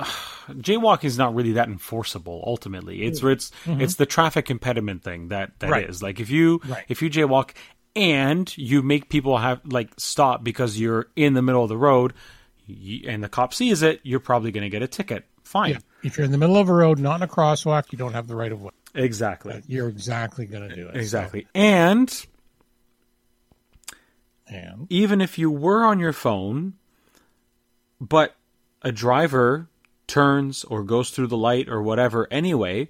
jaywalking is not really that enforceable. Ultimately, it's it's it's the traffic impediment thing that that is Mm-hmm. Right. like if you Right. if you jaywalk and you make people have like stop because you're in the middle of the road, and the cop sees it, you're probably going to get a ticket. Fine. Yeah. If you're in the middle of a road, not in a crosswalk, you don't have the right of way. Exactly. You're exactly going to do it. Exactly. And And even if you were on your phone, but a driver turns or goes through the light or whatever anyway,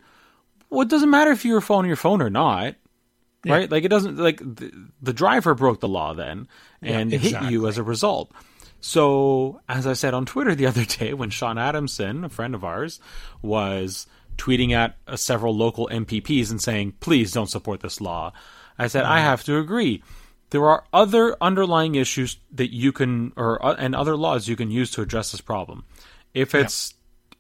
well, it doesn't matter if you were on your phone or not. Right? Like it doesn't like the, the driver broke the law then and hit exactly. you as a result. So, as I said on Twitter the other day when Sean Adamson, a friend of ours, was tweeting at uh, several local MPPs and saying, "Please don't support this law." I said, "I have to agree." There are other underlying issues that you can, or uh, and other laws you can use to address this problem. If it's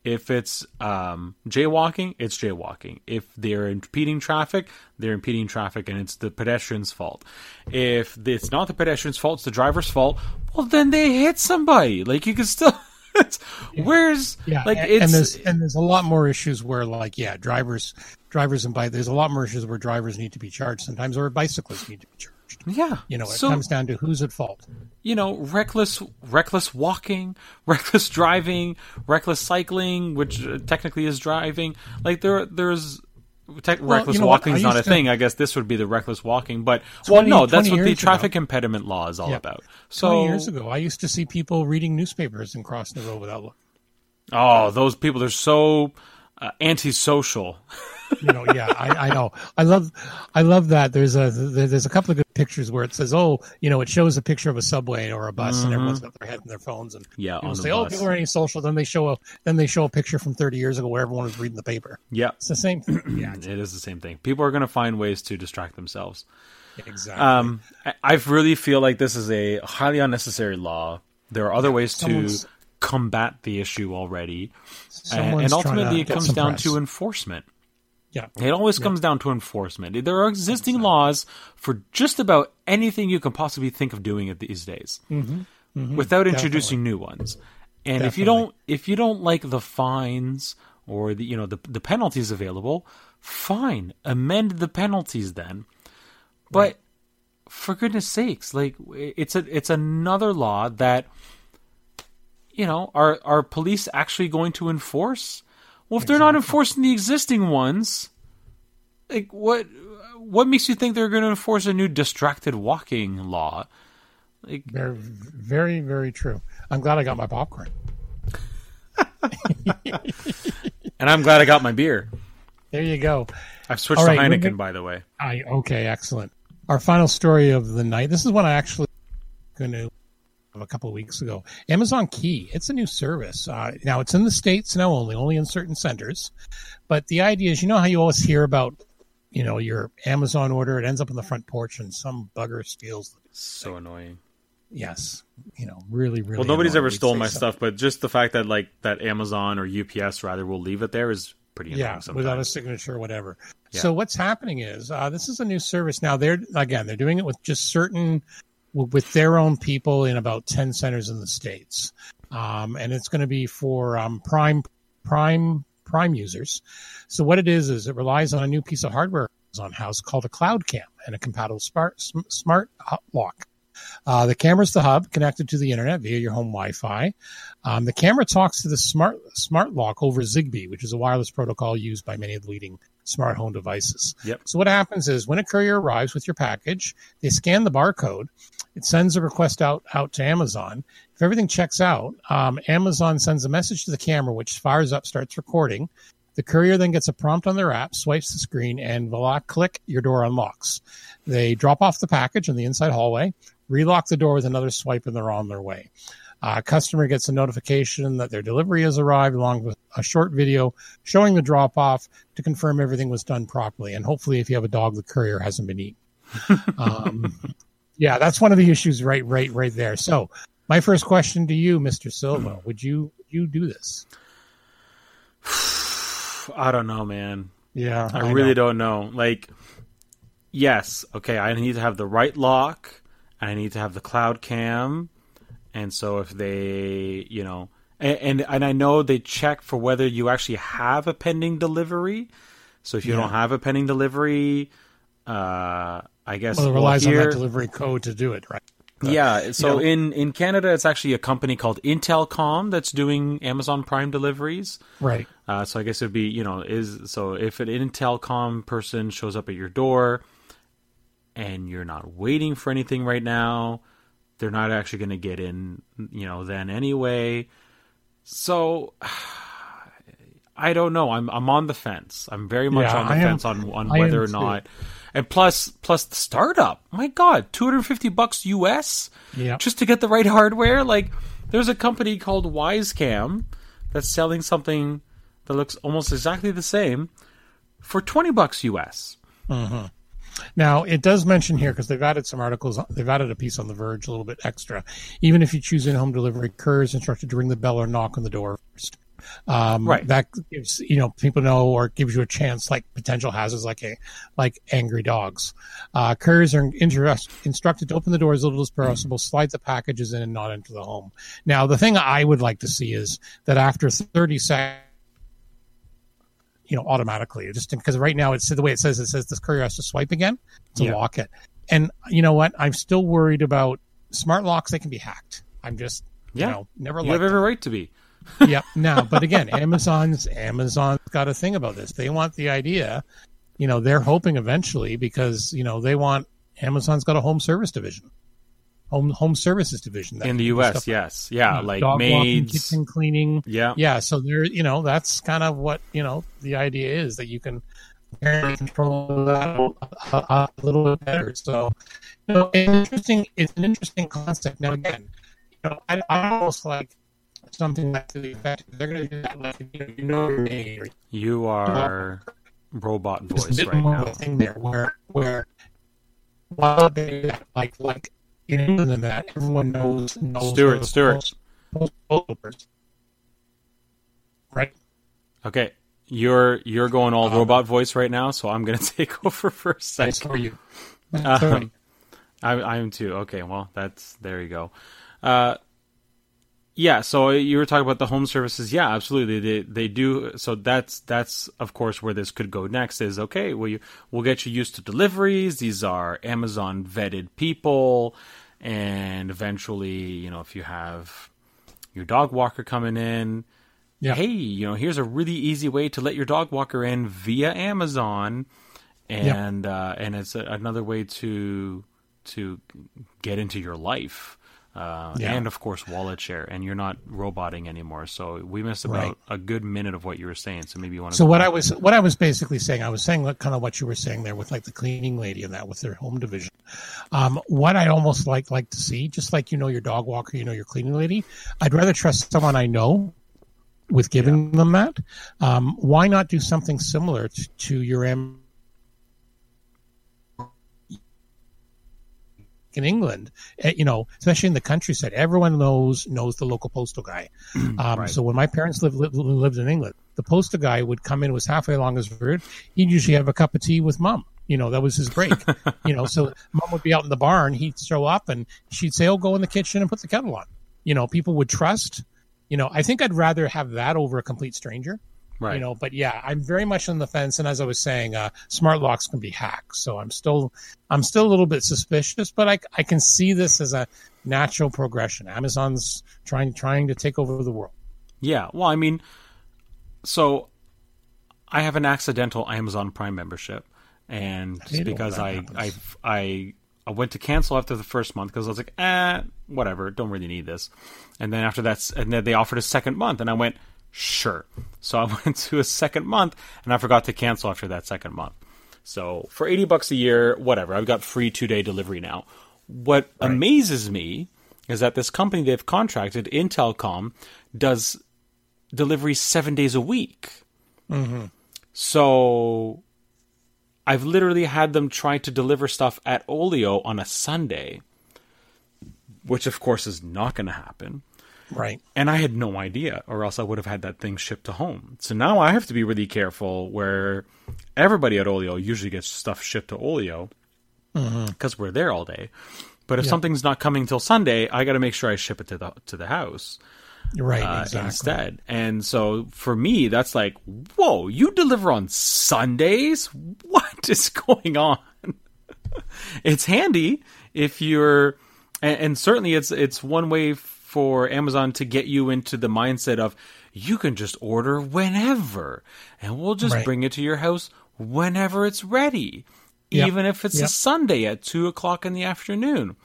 if it's um, jaywalking, it's jaywalking. If they're impeding traffic, they're impeding traffic, and it's the pedestrian's fault. If it's not the pedestrian's fault, it's the driver's fault. Well, then they hit somebody. Like you can still. it's, Where's yeah, like and, it's and there's and there's a lot more issues where like yeah, drivers drivers and bike. There's a lot more issues where drivers need to be charged sometimes, or bicyclists need to be charged. Yeah. You know, it so, comes down to who's at fault. you know, reckless, reckless walking, reckless driving, reckless cycling, which uh, technically is driving. Like there, there's tech reckless you know walking is not a to- thing. I guess this would be the reckless walking, but 20 well, no, that's what the traffic impediment law is all Yeah. about. So, years ago, I used to see people reading newspapers and crossing the road without looking. oh, those people are so uh, antisocial. you know yeah I, I know i love i love that there's a there's a couple of good pictures where it says oh you know it shows a picture of a subway or a bus and everyone's got their head in their phones and Yeah, people on the say oh people are antisocial then they show a then they show a picture from 30 years ago where everyone was reading the paper Yeah, it's the same thing yeah it is the same thing. People are going to find ways to distract themselves. exactly Um, I, I really feel like this is a highly unnecessary law. There are other ways to combat the issue already, and, Someone's and ultimately it comes down press. to enforcement. Yeah It always comes down to enforcement. There are existing laws for just about anything you can possibly think of doing it these days, Mm-hmm. without introducing new ones. And if you don't, if you don't like the fines or the you know the the penalties available, fine, amend the penalties then. But for goodness sakes, like it's a it's another law that you know are are police actually going to enforce? Well, if they're not enforcing the existing ones, like what what makes you think they're going to enforce a new distracted walking law? Like very very very true i'm glad i got my popcorn and I'm glad I got my beer. there you go I've switched All to right, we're Heineken, by the way. i okay excellent our final story of the night this is one i actually going to a couple of weeks ago. Amazon Key, it's a new service. Uh, now it's in the states now only, only in certain centers. But the idea is, you know how you always hear about, you know, your Amazon order, it ends up on the front porch and some bugger steals. So annoying. Yes, you know, really, really. Well, nobody's ever We'd stolen my so. stuff, but just the fact that like that Amazon or UPS rather will leave it there is pretty annoying. yeah sometimes. without a signature or whatever Yeah. so what's happening is uh, this is a new service now they're again they're doing it with just certain with their own people in about 10 centers in the states um, and it's going to be for um, prime prime prime users so what it is is it relies on a new piece of hardware on house called a cloud cam and a compatible smart smart lock uh, the camera's the hub connected to the internet via your home Wi-Fi. Um, the camera talks to the smart smart lock over Zigbee, which is a wireless protocol used by many of the leading smart home devices. Yep. So what happens is when a courier arrives with your package, they scan the barcode. It sends a request out out to Amazon. If everything checks out, um, Amazon sends a message to the camera, which fires up, starts recording. The courier then gets a prompt on their app, swipes the screen, and voila, click, your door unlocks. They drop off the package in the inside hallway, relock the door with another swipe, and they're on their way. Uh, customer gets a notification that their delivery has arrived, along with a short video showing the drop off to confirm everything was done properly. And hopefully, if you have a dog, the courier hasn't been eaten. um, yeah, that's one of the issues right, right, right there. So, my first question to you, Mr. Silva, would you would you do this? I don't know, man. Yeah, I, really don't know. Like, yes, okay, I need to have the right lock, and I need to have the cloud cam, and so if they, you know, and and, and I know they check for whether you actually have a pending delivery. So if you Yeah. don't have a pending delivery, uh, I guess Well, it well, relies on that delivery code to do it, right? yeah. So know- in in Canada, it's actually a company called Intelcom that's doing Amazon Prime deliveries. Right. Uh, so I guess it'd be you know is so if an Intelcom person shows up at your door, and you're not waiting for anything right now, they're not actually going to get in. You know then anyway. So. I don't know. I'm I'm on the fence. I'm very much Yeah, on the I am- fence on on I whether or too. And plus plus the startup. My God, 250 bucks US Yeah. just to get the right hardware. Like, there's a company called Wyze Cam that's selling something that looks almost exactly the same for 20 bucks US. Mm-hmm. Now, it does mention here because they've added some articles. They've added a piece on The Verge, a little bit extra. Even if you choose in-home delivery, courier is instructed to ring the bell or knock on the door first. Um, Right. That gives you know people know or gives you a chance, like potential hazards, like a like angry dogs. Uh, couriers are interest, instructed to open the door as little as possible, slide the packages in, and not enter the home. Now, the thing I would like to see is that after 30 seconds you know, automatically. Just because right now it's the way it says it says this courier has to swipe again to Yeah. lock it. And you know what? I'm still worried about smart locks. They can be hacked. I'm just Yeah. you know never You have every right to be. Yep. Now, but again, Amazon's Amazon's got a thing about this. They want the idea. You know, they're hoping eventually because you know they want Amazon's got a home service division, home home services division In the US, yes. Yeah, like like dog walking, maids. kitchen cleaning. Yeah. Yeah, so there, you know, that's kind of what you know the idea is that you can control that a, a, a little bit better. So, you know, it's interesting. It's an interesting concept. Now, again, you know, I, I almost like something like to the effect they're going to do that, like you know, you know your name. You are robot there's a voice bit right more of now. a thing there where where while they like like in England and that everyone knows knows Stuart, the Stuart. postal person. right. Okay. You're you're going all Um, robot voice right now, so I'm going to take over for a second. for you. Um, I, I am too. Okay, well, that's there you go. Uh, yeah. So you were talking about the home services. Yeah, absolutely. They they do. So that's that's of course where this could go next. Is okay. Well, you, we'll get you used to deliveries. These are Amazon vetted people, and eventually, you know, if you have your dog walker coming in. Yeah. Hey, you know, here's a really easy way to let your dog walker in via Amazon and uh, and it's a, another way to to get into your life. Uh, Yeah. and of course wallet share, and you're not roboting anymore. So we missed about Right. a good minute of what you were saying. So maybe you want to. So what I was what I was basically saying, I was saying like, kind of what you were saying there with like the cleaning lady and that with their home division. Um, what I'd almost like like to see, just like you know your dog walker, you know your cleaning lady, I'd rather trust someone I know with giving them that. Um, why not do something similar to, to your M in England, eh, you know, especially in the countryside, everyone knows knows the local postal guy. Um, Right. So when my parents lived, lived lived in England, the postal guy would come in, was halfway along his route. He'd usually have a cup of tea with mom. You know, that was his break. you know, so mom would be out in the barn. He'd show up and she'd say, "Oh, go in the kitchen and put the kettle on." You know, people would trust. You know, I think I'd rather have that over a complete stranger right. you know but yeah i'm very much on the fence. And as i was saying uh, smart locks can be hacked. So i'm still i'm still a little bit suspicious but i, I can see this as a natural progression. Amazon's trying trying to take over the world. Yeah, well, I mean, so I have an accidental Amazon Prime membership, and hate because I, I. I I went to cancel after the first month because I was like, eh, whatever, don't really need this. And then after that, and then they offered a second month, and I went, sure. So I went to a second month, and I forgot to cancel after that second month. So for eighty bucks a year, whatever, I've got free two day delivery now. What amazes me is that this company they've contracted, Intelcom, does delivery seven days a week. Mm-hmm. So I've literally had them try to deliver stuff at Olio on a Sunday, which of course is not going to happen. Right And I had no idea, or else I would have had that thing shipped to home. So now I have to be really careful where everybody at Olio usually gets stuff shipped to Olio because we're there all day. But if something's not coming till Sunday, I got to make sure I ship it to the to the house right uh, exactly instead. And so for me, that's like, whoa, you deliver on Sundays? What is going on? it's handy if you're, and, and certainly it's it's one way for Amazon to get you into the mindset of you can just order whenever, and we'll just Right. bring it to your house whenever it's ready, Yep. even if it's Yep. a Sunday at two o'clock in the afternoon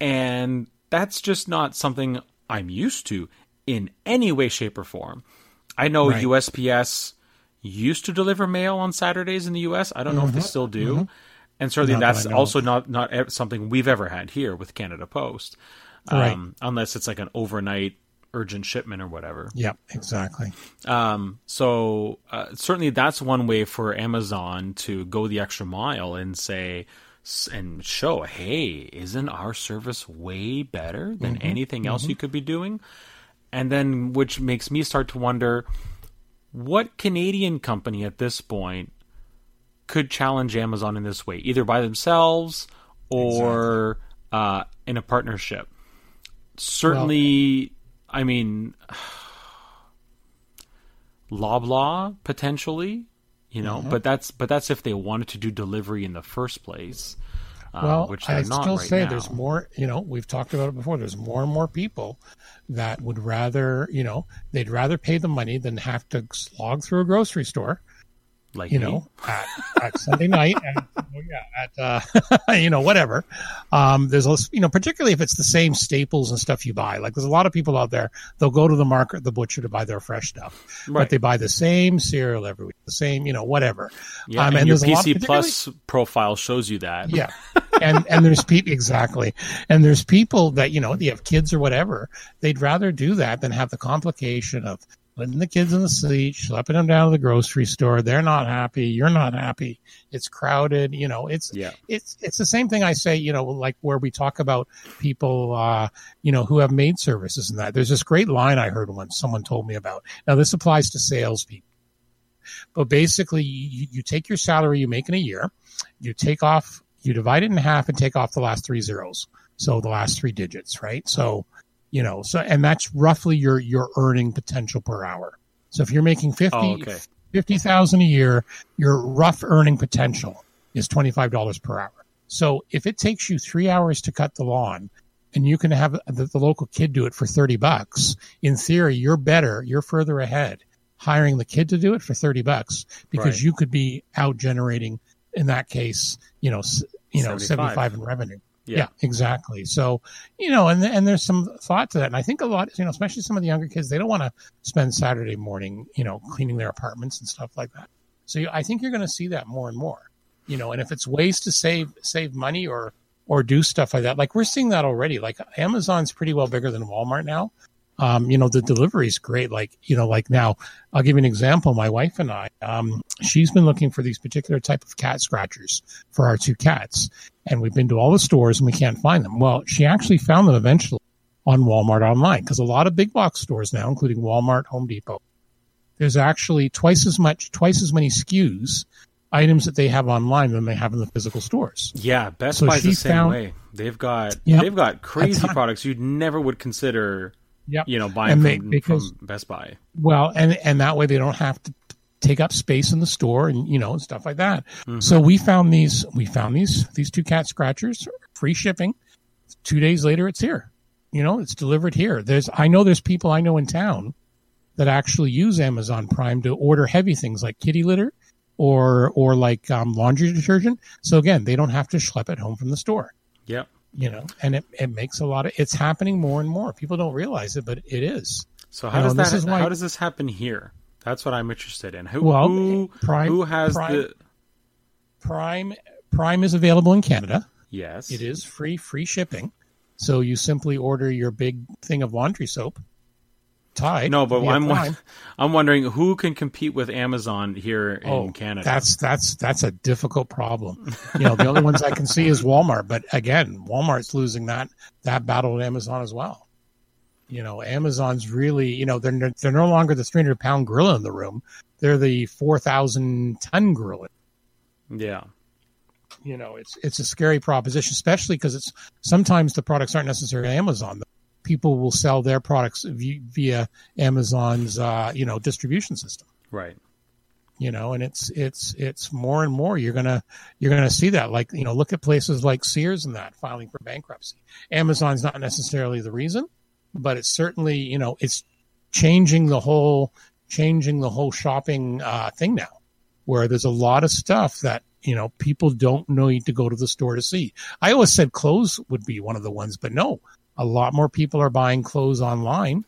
and that's just not something I'm used to in any way, shape, or form. I know Right. USPS used to deliver mail on Saturdays in the US. I don't know if they still do, and certainly Mm-hmm. Not that's know also not not something we've ever had here with Canada Post, Right. um, unless it's like an overnight urgent shipment or whatever. yep exactly Um, so uh, certainly that's one way for Amazon to go the extra mile and say and show, hey, isn't our service way better than anything else you could be doing? And then, which makes me start to wonder, what Canadian company at this point could challenge Amazon in this way, either by themselves or uh, in a partnership? Certainly, I mean, Loblaw potentially, you know, Mm-hmm. but that's but that's if they wanted to do delivery in the first place, uh, well which i not still right say now. there's more you know we've talked about it before there's more and more people that would rather you know they'd rather pay the money than have to slog through a grocery store like you me. know, at, at Sunday night, and oh yeah, at uh, you know whatever. Um, there's a- you know, particularly if it's the same staples and stuff you buy. Like there's a lot of people out there. They'll go to the market, the butcher, to buy their fresh stuff, Right. but they buy the same cereal every week, the same, you know, whatever. Yeah, Um, and, your there's a lot- PC particularly- Plus profile shows you that. yeah. And and there's people exactly, and there's people that you know they have kids or whatever. They'd rather do that than have the complication of putting the kids in the seat, schlepping them down to the grocery store. They're not happy. You're not happy. It's crowded. You know, it's Yeah. it's it's the same thing I say. You know, like where we talk about people, uh, you know, who have maid services and that. There's this great line I heard once. Someone told me about. Now this applies to salespeople. But basically, you, you take your salary you make in a year, you take off, you divide it in half and take off the last three zeros. So the last three digits, right? So, you know, so, and that's roughly your, your earning potential per hour. So if you're making 50, Oh, okay. 50,000 a year, your rough earning potential is $25 per hour. So if it takes you three hours to cut the lawn and you can have the, the local kid do it for 30 bucks, in theory, you're better, you're further ahead hiring the kid to do it for 30 bucks because Right. you could be out generating in that case, you know, you know, 75. 75 in revenue. Yeah. Yeah. exactly. So, you know, and and there's some thought to that, and I think a lot, you know, especially some of the younger kids, they don't want to spend Saturday morning, you know, cleaning their apartments and stuff like that. So you, I think you're going to see that more and more, you know, and if it's ways to save save money or or do stuff like that, like we're seeing that already. Like Amazon's pretty well bigger than Walmart now. Um, you know, the delivery is great. Like, you know, like now, I'll give you an example. My wife and I, um, she's been looking for these particular type of cat scratchers for our two cats, and we've been to all the stores and we can't find them. Well, she actually found them eventually on Walmart online because a lot of big box stores now, including Walmart, Home Depot, there's actually twice as much, twice as many SKUs items that they have online than they have in the physical stores. Yeah, Best So Buy's the same found- way. They've got Yep. they've got crazy products you'd never would consider, Yep. you know, buying they- from, because- from Best Buy. Well, and and that way they don't have to take up space in the store and you know and stuff like that. So we found these we found these these two cat scratchers, free shipping. Two days later, it's here. You know, it's delivered here. There's I know there's people I know in town that actually use Amazon Prime to order heavy things like kitty litter or or like um, laundry detergent. So again, they don't have to schlep it home from the store Yep. you know and it, it makes a lot of it's happening more and more people don't realize it but it is So You how know, does this that is why- how does this happen here? That's what I'm interested in. Who Well, who, Prime- who has Prime- the prime prime is available in canada Yes. it is free free shipping so you simply order your big thing of laundry soap tide No, but I'm Prime. I'm wondering who can compete with Amazon here in oh Canada. that's that's that's a difficult problem you know the only ones i can see is walmart but again walmart's losing that that battle at amazon as well you know amazon's really you know they're they're no longer the 300 pound gorilla in the room. They're the 4000 ton gorilla. Yeah. you know it's it's a scary proposition especially because it's sometimes the products aren't necessarily amazon people will sell their products via amazon's uh, you know distribution system. Right. you know and it's it's it's more and more you're gonna you're gonna see that. Like you know look at places like sears and that filing for bankruptcy. Amazon's not necessarily the reason but it's certainly you know it's changing the whole changing the whole shopping uh, thing now where there's a lot of stuff that you know people don't need to go to the store to see. I always said clothes would be one of the ones but no a lot more people are buying clothes online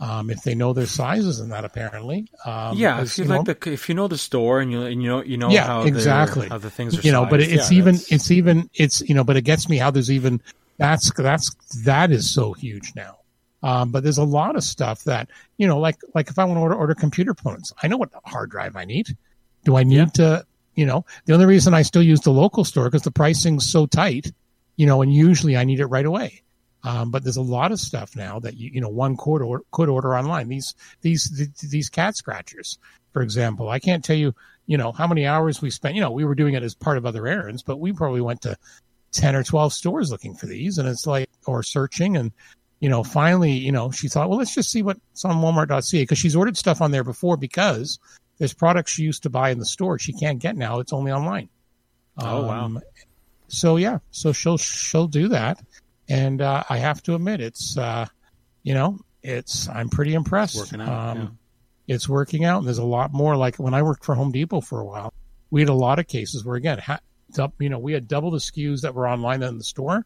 um, if they know their sizes and that apparently. Um, yeah, if you, you know, the if you know the store and you and you know you know Yeah, how exactly. the, how the things are you know but sized, it's yeah, even that's- it's even it's you know but it gets me how there's even that's that's that is so huge now um, but there's a lot of stuff that you know like like if i want to order, order computer components i know what hard drive i need do i need Yeah. to you know the only reason i still use the local store because the pricing's so tight you know and usually i need it right away um, but there's a lot of stuff now that you you know one could order, could order online. These these th- these cat scratchers, for example, I can't tell you you know how many hours we spent. You know, we were doing it as part of other errands, but we probably went to ten or twelve stores looking for these, and it's like or searching and. You know, finally, you know, she thought, well, let's just see what's on Walmart.ca because she's ordered stuff on there before because there's products she used to buy in the store she can't get now. It's only online. Oh, wow. Um, So yeah, so she'll she'll do that, and uh, I have to admit, it's uh, you know, it's I'm pretty impressed. Working out, Um, It's working out, and there's a lot more. Like when I worked for Home Depot for a while, we had a lot of cases where again, ha- you know, we had double the SKUs that were online than in the store.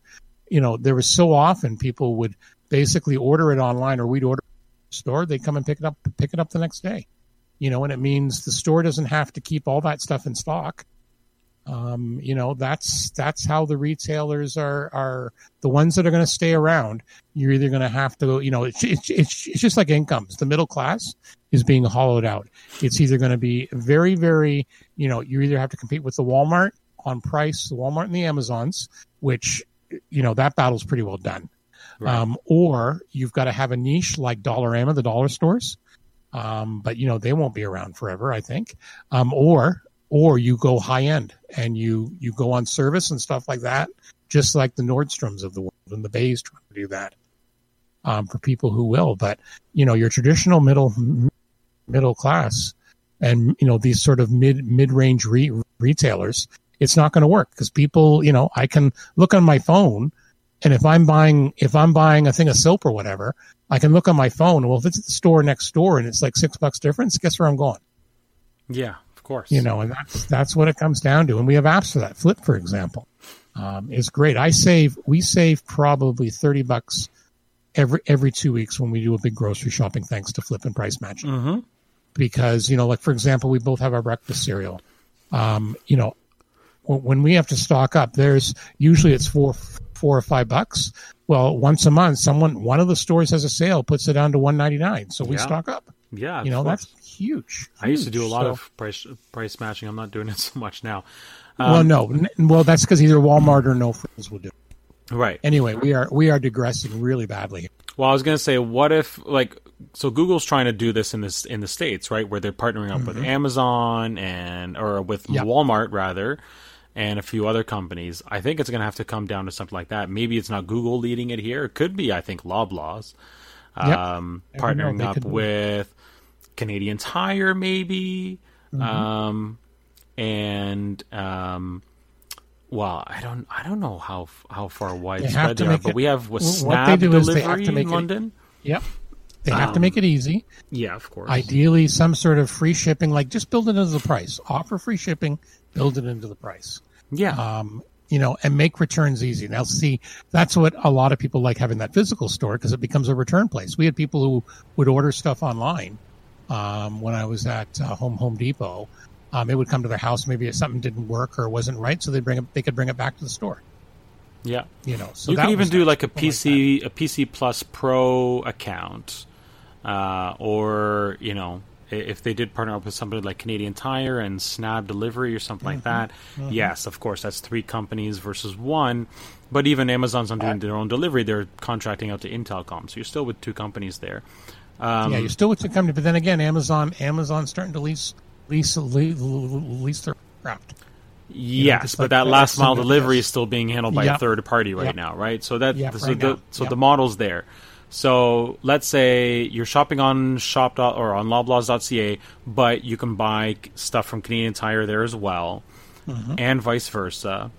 You know, there was so often people would basically order it online, or we'd order store. They come and pick it up, pick it up the next day. You know, and it means the store doesn't have to keep all that stuff in stock. Um, you know that's that's how the retailers are are the ones that are going to stay around. You're either going to have to you know it's, it's it's it's just like incomes the middle class is being hollowed out. It's either going to be very very you know you either have to compete with the walmart on price the walmart and the amazons which you know that battle's pretty well done Right. um, or you've got to have a niche like dollarama the dollar stores. Um, but you know they won't be around forever i think. Um, or or you go high end and you you go on service and stuff like that just like the nordstroms of the world and the bays trying to do that um, for people who will. But you know your traditional middle middle class and you know these sort of mid mid range re- retailers it's not going to work because people you know i can look on my phone and if i'm buying if i'm buying a thing of soap or whatever i can look on my phone well if it's at the store next door and it's like six bucks difference guess where i'm going yeah, of course. you know, and that's that's what it comes down to. And we have apps for that. Flipp, for example, um, is great. I save we save probably thirty bucks every every two weeks when we do a big grocery shopping, thanks to Flipp and price matching. Mm-hmm. Because you know, like for example, we both have our breakfast cereal. Um, you know, when we have to stock up, there's usually it's four four or five bucks. Well, once a month, someone one of the stores has a sale, puts it down to one ninety nine, so we Yeah. stock up. Yeah, You know, course. that's huge. I used to do a lot So- of price price matching. I'm not doing it so much now. well, no, well, that's because either Walmart or No Frills will do. it. Right. Anyway, we are we are digressing really badly. Well, I was gonna say, what if like so Google's trying to do this in this in the states, right, where they're partnering up with Amazon and or with Mm-hmm. Yep. Walmart rather, and a few other companies. I think it's gonna have to come down to something like that. Maybe it's not Google leading it here. It could be, I think, Loblaws, Yep. um, know, partnering up with Canadian Tire, maybe, Mm-hmm. um, and um. Well, I don't, I don't know how how far widespread to they are, but it- we have with what Snap they do is they have delivery to make in it- London. Yep, they have Um, to make it easy. Yeah, of course. Ideally, some sort of free shipping, like just build it into the price. Offer free shipping, build it into the price. Yeah, Um, you know, and make returns easy. Now, see, that's what a lot of people like having that physical store because it becomes a return place. We had people who would order stuff online um, when I was at uh, Home Home Depot. Um, it would come to their house. Maybe if something didn't work or wasn't right, so they bring it. They could bring it back to the store. yeah. You know, so you can even do like a PC, a PC Plus Pro account, uh, or you know, if they did partner up with somebody like Canadian Tire and Snab Delivery or something like that. Mm-hmm. Yes, of course, that's three companies versus one. But even Amazon's not doing their own delivery; they're contracting out to Intelcom, so you're still with two companies there. Um, yeah, you're still with the company, but then again, Amazon, Amazon's starting to lease lease lease, lease their craft. Yes, just but like that last mile delivery is still being handled by Yeah. a third party right Yeah. now, right? So that Yeah, so right the so the model's there. So let's say you're shopping on shop or on loblaws.ca, but you can buy stuff from Canadian Tire there as well, and vice versa.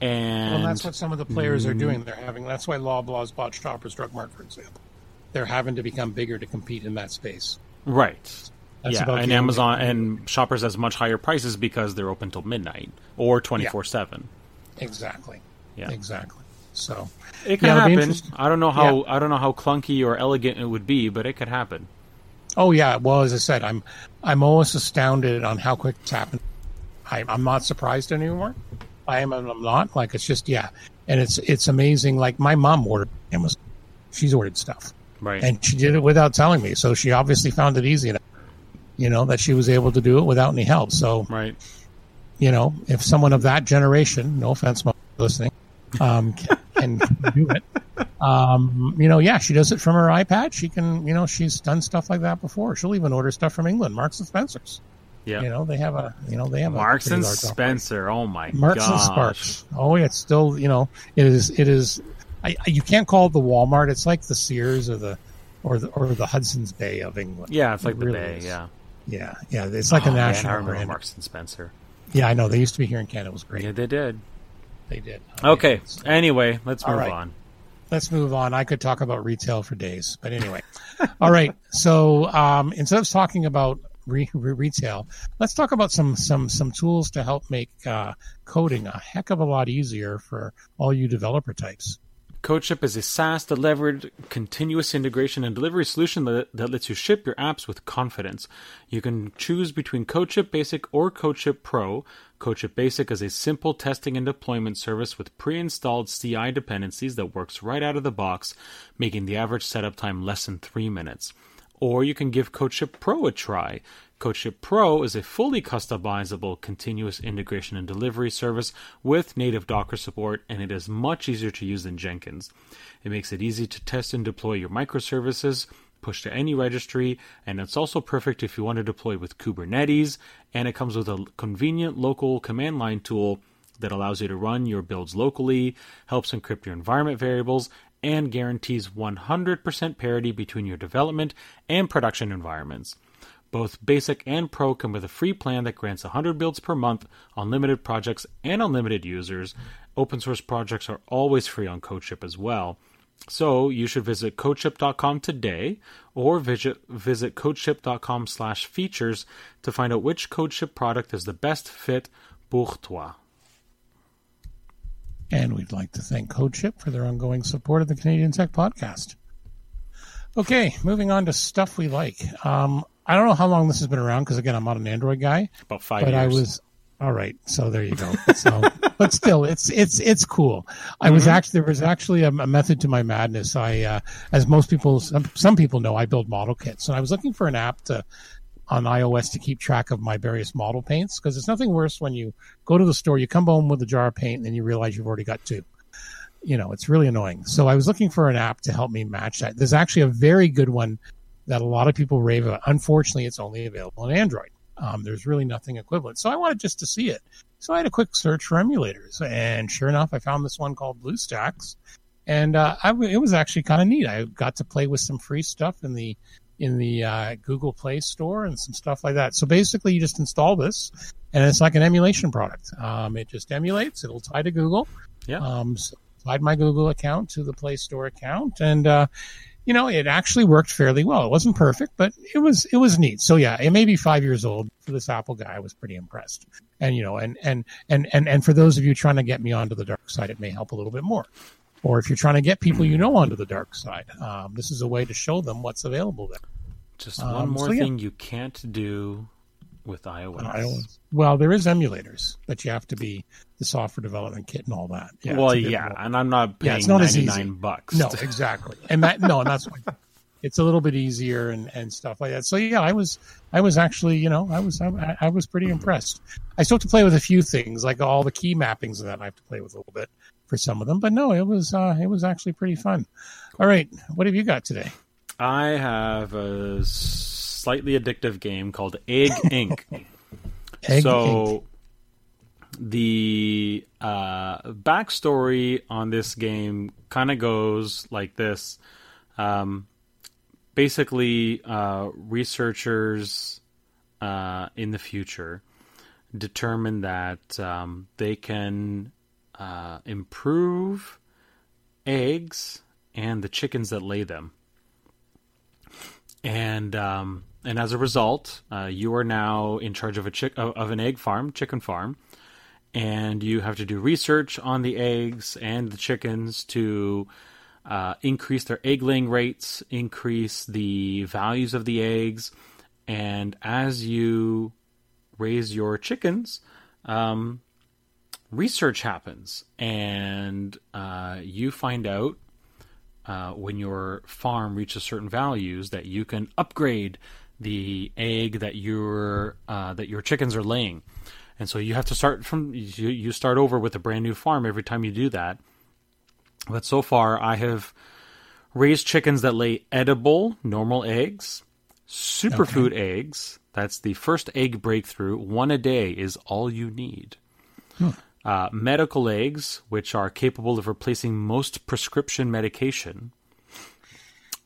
And Mm-hmm. Well, that's what some of the players are doing. They're having. That's why Loblaws bought Shoppers Drug Mart, for example. They're having to become bigger to compete in that space. right, That's yeah, about and Amazon and Shoppers has much higher prices because they're open till midnight or twenty four seven. Exactly. Yeah. Exactly. So It can Yeah, happen. I don't know how I don't know how clunky or elegant it would be, but it could happen. Oh yeah. Well, as I said, I'm I'm almost astounded on how quick it's happened. I, I'm not surprised anymore. I am. I'm not. Like it's just yeah, and it's it's amazing. Like my mom ordered Amazon. She's ordered stuff, Right. and she did it without telling me. So she obviously found it easy enough. You know that she was able to do it without any help. So right. you know, if someone of that generation, no offense, listening, um, can, can do it, um, you know, yeah, she does it from her iPad. She can, you know, she's done stuff like that before. She'll even order stuff from England, Marks and Spencers. Yeah. You know, they have a, you know, they have Marks and. Spencer. Oh my god. Marks gosh. and Sparks. Oh, yeah, it's still, you know, it is, it is. I, you can't call it the Walmart. It's like the Sears or the, or the, or the Hudson's Bay of England. Yeah, it's like It the really Bay. is. Yeah. Yeah, yeah. It's like Oh, a man, national I remember brand. Marks and Spencer. Yeah, I know. They used to be here in Canada. It was great. Yeah, they did. They did. Okay. Anyway, let's move right. on. let's move on. I could talk about retail for days, but anyway. All right. So um, instead of talking about re- re- retail, let's talk about some some some tools to help make uh, coding a heck of a lot easier for all you developer types. CodeShip is a SaaS delivered continuous integration and delivery solution that, that lets you ship your apps with confidence. You can choose between CodeShip Basic or CodeShip Pro. CodeShip Basic is a simple testing and deployment service with pre-installed CI dependencies that works right out of the box, making the average setup time less than 3 minutes. Or you can give CodeShip Pro a try. CodeShip Pro is a fully customizable continuous integration and delivery service with native Docker support, and it is much easier to use than Jenkins. It makes it easy to test and deploy your microservices, push to any registry, and it's also perfect if you want to deploy with Kubernetes, and it comes with a convenient local command line tool that allows you to run your builds locally, helps encrypt your environment variables, and guarantees 100% parity between your development and production environments. Both Basic and Pro come with a free plan that grants 100 builds per month, unlimited projects, and unlimited users. Open source projects are always free on CodeShip as well. So you should visit codeship.com today or visit, visit codeship.com slash features to find out which CodeShip product is the best fit pour toi. And we'd like to thank CodeShip for their ongoing support of the Canadian Tech Podcast. Okay, moving on to stuff we like. Um, I don't know how long this has been around because again, I'm not an Android guy. About five but years. I was all right. So there you go. So, but still, it's it's it's cool. I was actually there was actually a, a method to my madness. I, uh, as most people, some, some people know, I build model kits, and I was looking for an app to on iOS to keep track of my various model paints because it's nothing worse when you go to the store, you come home with a jar of paint, and then you realize you've already got two. You know, it's really annoying. So I was looking for an app to help me match that. There's actually a very good one that a lot of people rave about. Unfortunately, it's only available on Android. Um, there's really nothing equivalent. So I wanted just to see it. So I had a quick search for emulators, and sure enough, I found this one called BlueStacks, and uh, I, it was actually kind of neat. I got to play with some free stuff in the in the uh, Google Play Store and some stuff like that. So basically, you just install this, and it's like an emulation product. Um, it just emulates. It'll tie to Google. Yeah. Um, so tied my Google account to the Play Store account, and uh, you know, it actually worked fairly well. It wasn't perfect, but it was it was neat. So yeah, it may be five years old for this Apple guy. I was pretty impressed. And you know, and and and and and for those of you trying to get me onto the dark side, it may help a little bit more. Or if you're trying to get people you know onto the dark side, um, this is a way to show them what's available there. Just one Um, more so, yeah. thing you can't do with iOS. I don't- well, there is emulators, but you have to be the software development kit and all that. Yeah, well, it's a bit yeah, and I'm not Yeah, paying it's not as easy. 99 bucks. No, exactly. And that no, and that's why it's a little bit easier and, and stuff like that. So yeah, I was I was actually you know I was I, I was pretty impressed. I still have to play with a few things like all the key mappings and that I have to play with a little bit for some of them. But no, it was uh, it was actually pretty fun. All right, what have you got today? I have a slightly addictive game called Egg Inc. Egg so Inc. the uh, backstory on this game kind of goes like this. Um, basically, uh, researchers uh, in the future determine that um, they can uh, improve eggs and the chickens that lay them and um, and as a result, uh, you are now in charge of a chick of an egg farm, chicken farm, and you have to do research on the eggs and the chickens to uh, increase their egg laying rates, increase the values of the eggs, and as you raise your chickens, um, research happens, and uh, you find out uh, when your farm reaches certain values that you can upgrade the egg that your uh, that your chickens are laying, and so you have to start from you, you start over with a brand new farm every time you do that. But so far, I have raised chickens that lay edible normal eggs, superfood eggs. That's the first egg breakthrough. One a day is all you need uh, medical eggs, which are capable of replacing most prescription medication.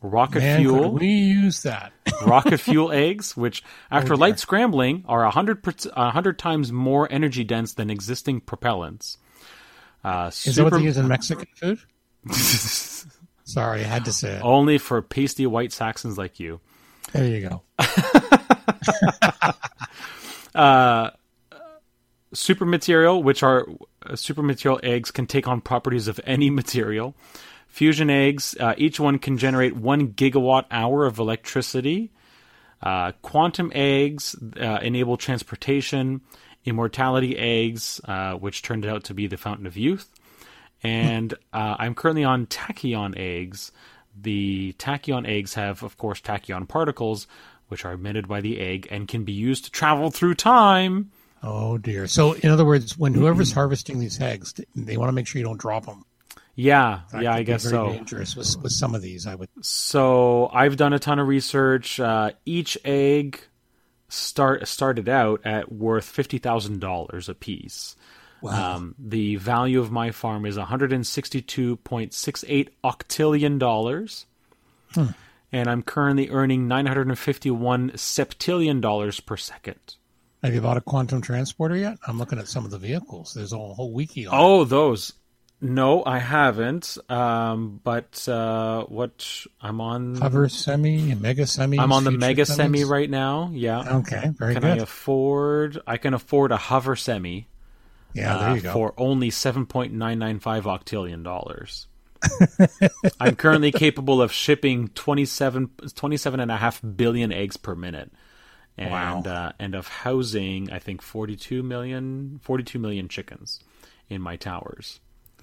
Rocket Man, fuel, we use that? rocket fuel eggs, which after dear. light scrambling are a hundred per- a hundred times more energy dense than existing propellants. Uh, Is that what they use in Mexican food? Sorry, I had to say it. only for pasty white Saxons like you. There you go. super material, which are uh, super material eggs, can take on properties of any material. Fusion eggs, uh, each one can generate one gigawatt hour of electricity. Uh, quantum eggs uh, enable transportation. Immortality eggs, uh, which turned out to be the fountain of youth. And uh, I'm currently on tachyon eggs. The tachyon eggs have, of course, tachyon particles, which are emitted by the egg and can be used to travel through time. Oh dear. So, in other words, when whoever's harvesting these eggs, they want to make sure you don't drop them. Yeah, That yeah, I guess very so. Dangerous with, with some of these, I would. So I've done a ton of research. Uh, each egg start started out at worth fifty thousand dollars a piece. Um, the value of my farm is one hundred and sixty-two point six eight octillion dollars, and I'm currently earning nine hundred and fifty-one septillion dollars per second. Have you bought a quantum transporter yet? I'm looking at some of the vehicles. There's a whole wiki on. it. Oh, those. No, I haven't. Um, but uh, what I'm on. Hover semi, mega semi. I'm on the mega semi right now. Yeah. Okay, very Can good. I afford? I can afford a hover semi. Yeah, there uh, you go. for only 7.995 octillion dollars. I'm currently capable of shipping 27, 27 and a half billion eggs per minute. And, Wow. uh, and of housing, I think 42 million, 42 million chickens in my towers.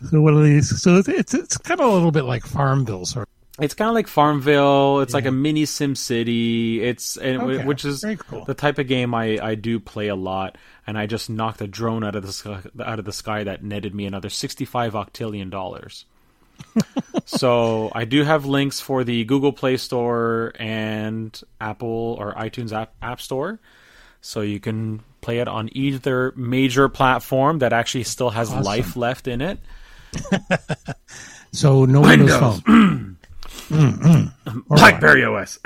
So what are these? So it's it's, it's kind of a little bit like Farmville, sort. of. It's kind of like Farmville. It's like a mini Sim City. It's and Okay, which is cool. the type of game I, I do play a lot. And I just knocked a drone out of the sky, out of the sky that netted me another sixty five octillion dollars. so I do have links for the Google Play Store and Apple or iTunes app, app Store, so you can play it on either major platform that actually still has life left in it. So no Windows Phone. BlackBerry OS.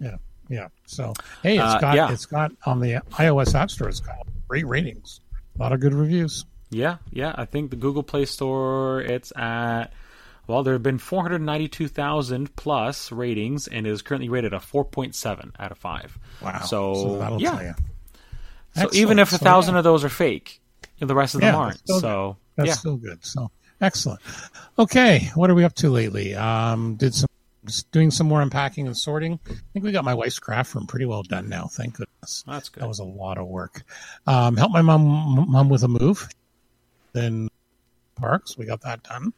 Yeah, yeah. So hey, it's Uh, got yeah. it's got on the iOS App Store. It's got great ratings, a lot of good reviews. Yeah, yeah. I think the Google Play Store, it's at, well, there have been 492,000 plus ratings and is currently rated a 4.7 out of 5. Wow. So, that'll yeah. tell you. So even if a So, thousand yeah. of those are fake, the rest of them Yeah, aren't. So, That's yeah. still good. So excellent. Okay, what are we up to lately? Um, did some doing some more unpacking and sorting. I think we got my wife's craft room pretty well done now. Thank goodness. That's good. That was a lot of work. Um, helped my mom mom with a move. Then parks, we got that done.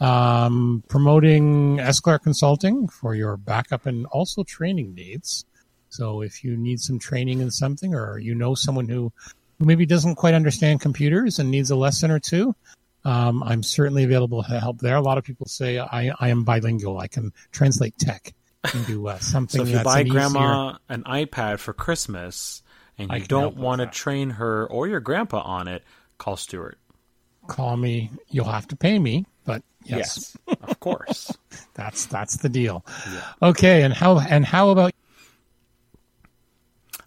Um, promoting Esclar Consulting for your backup and also training needs. So if you need some training in something, or you know someone who who maybe doesn't quite understand computers and needs a lesson or two, um, I'm certainly available to help there. A lot of people say I, I am bilingual. I can translate tech into uh, something So if you buy an easier- grandma an iPad for Christmas and you don't want to train her or your grandpa on it, call Stuart. call me. You'll have to pay me, but yes, of course. that's that's the deal. Okay, and how and how about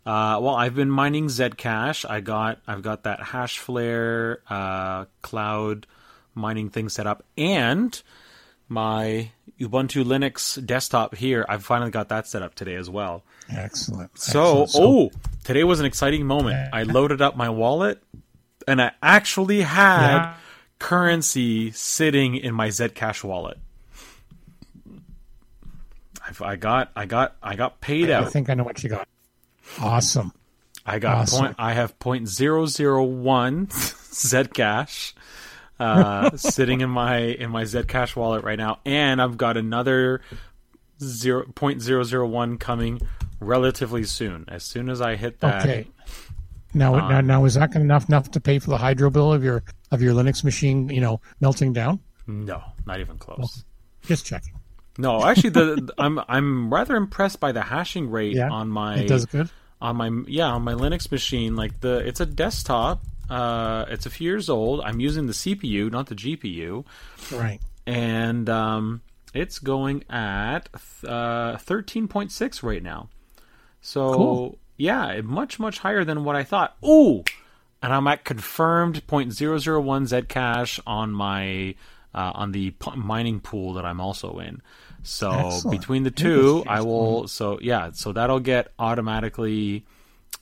Uh, well, I've been mining Zcash. I got I've got that HashFlare uh, cloud mining thing set up, and my Ubuntu Linux desktop here. I've finally got that set up today as well. excellent? So, excellent. oh, today was an exciting moment. I loaded up my wallet, and I actually had Yeah. currency sitting in my Zcash wallet. I've, I got I got I got paid I out. I think I know what you got. Awesome. I got Awesome. point. I have point zero zero one Zcash uh, sitting in my in my Zcash wallet right now, and I've got another zero point zero zero one coming relatively soon. As soon as I hit that, Okay. Now, Uh, now, now, is that enough enough to pay for the hydro bill of your of your Linux machine? You know, melting down. no, not even close. Just checking. No, actually, the I'm I'm rather impressed by the hashing rate Yeah, on my it does good. On my yeah on my Linux machine. Like the it's a desktop. Uh, it's a few years old. I'm using the CPU, not the GPU. Right. and um, it's going at uh, 13.6 right now. So Cool. yeah, much much higher than what I thought. Ooh, and I'm at confirmed 0.001 Zcash on my uh, on the p- mining pool that I'm also in. So Excellent. between the two, I will. So yeah, so that'll get automatically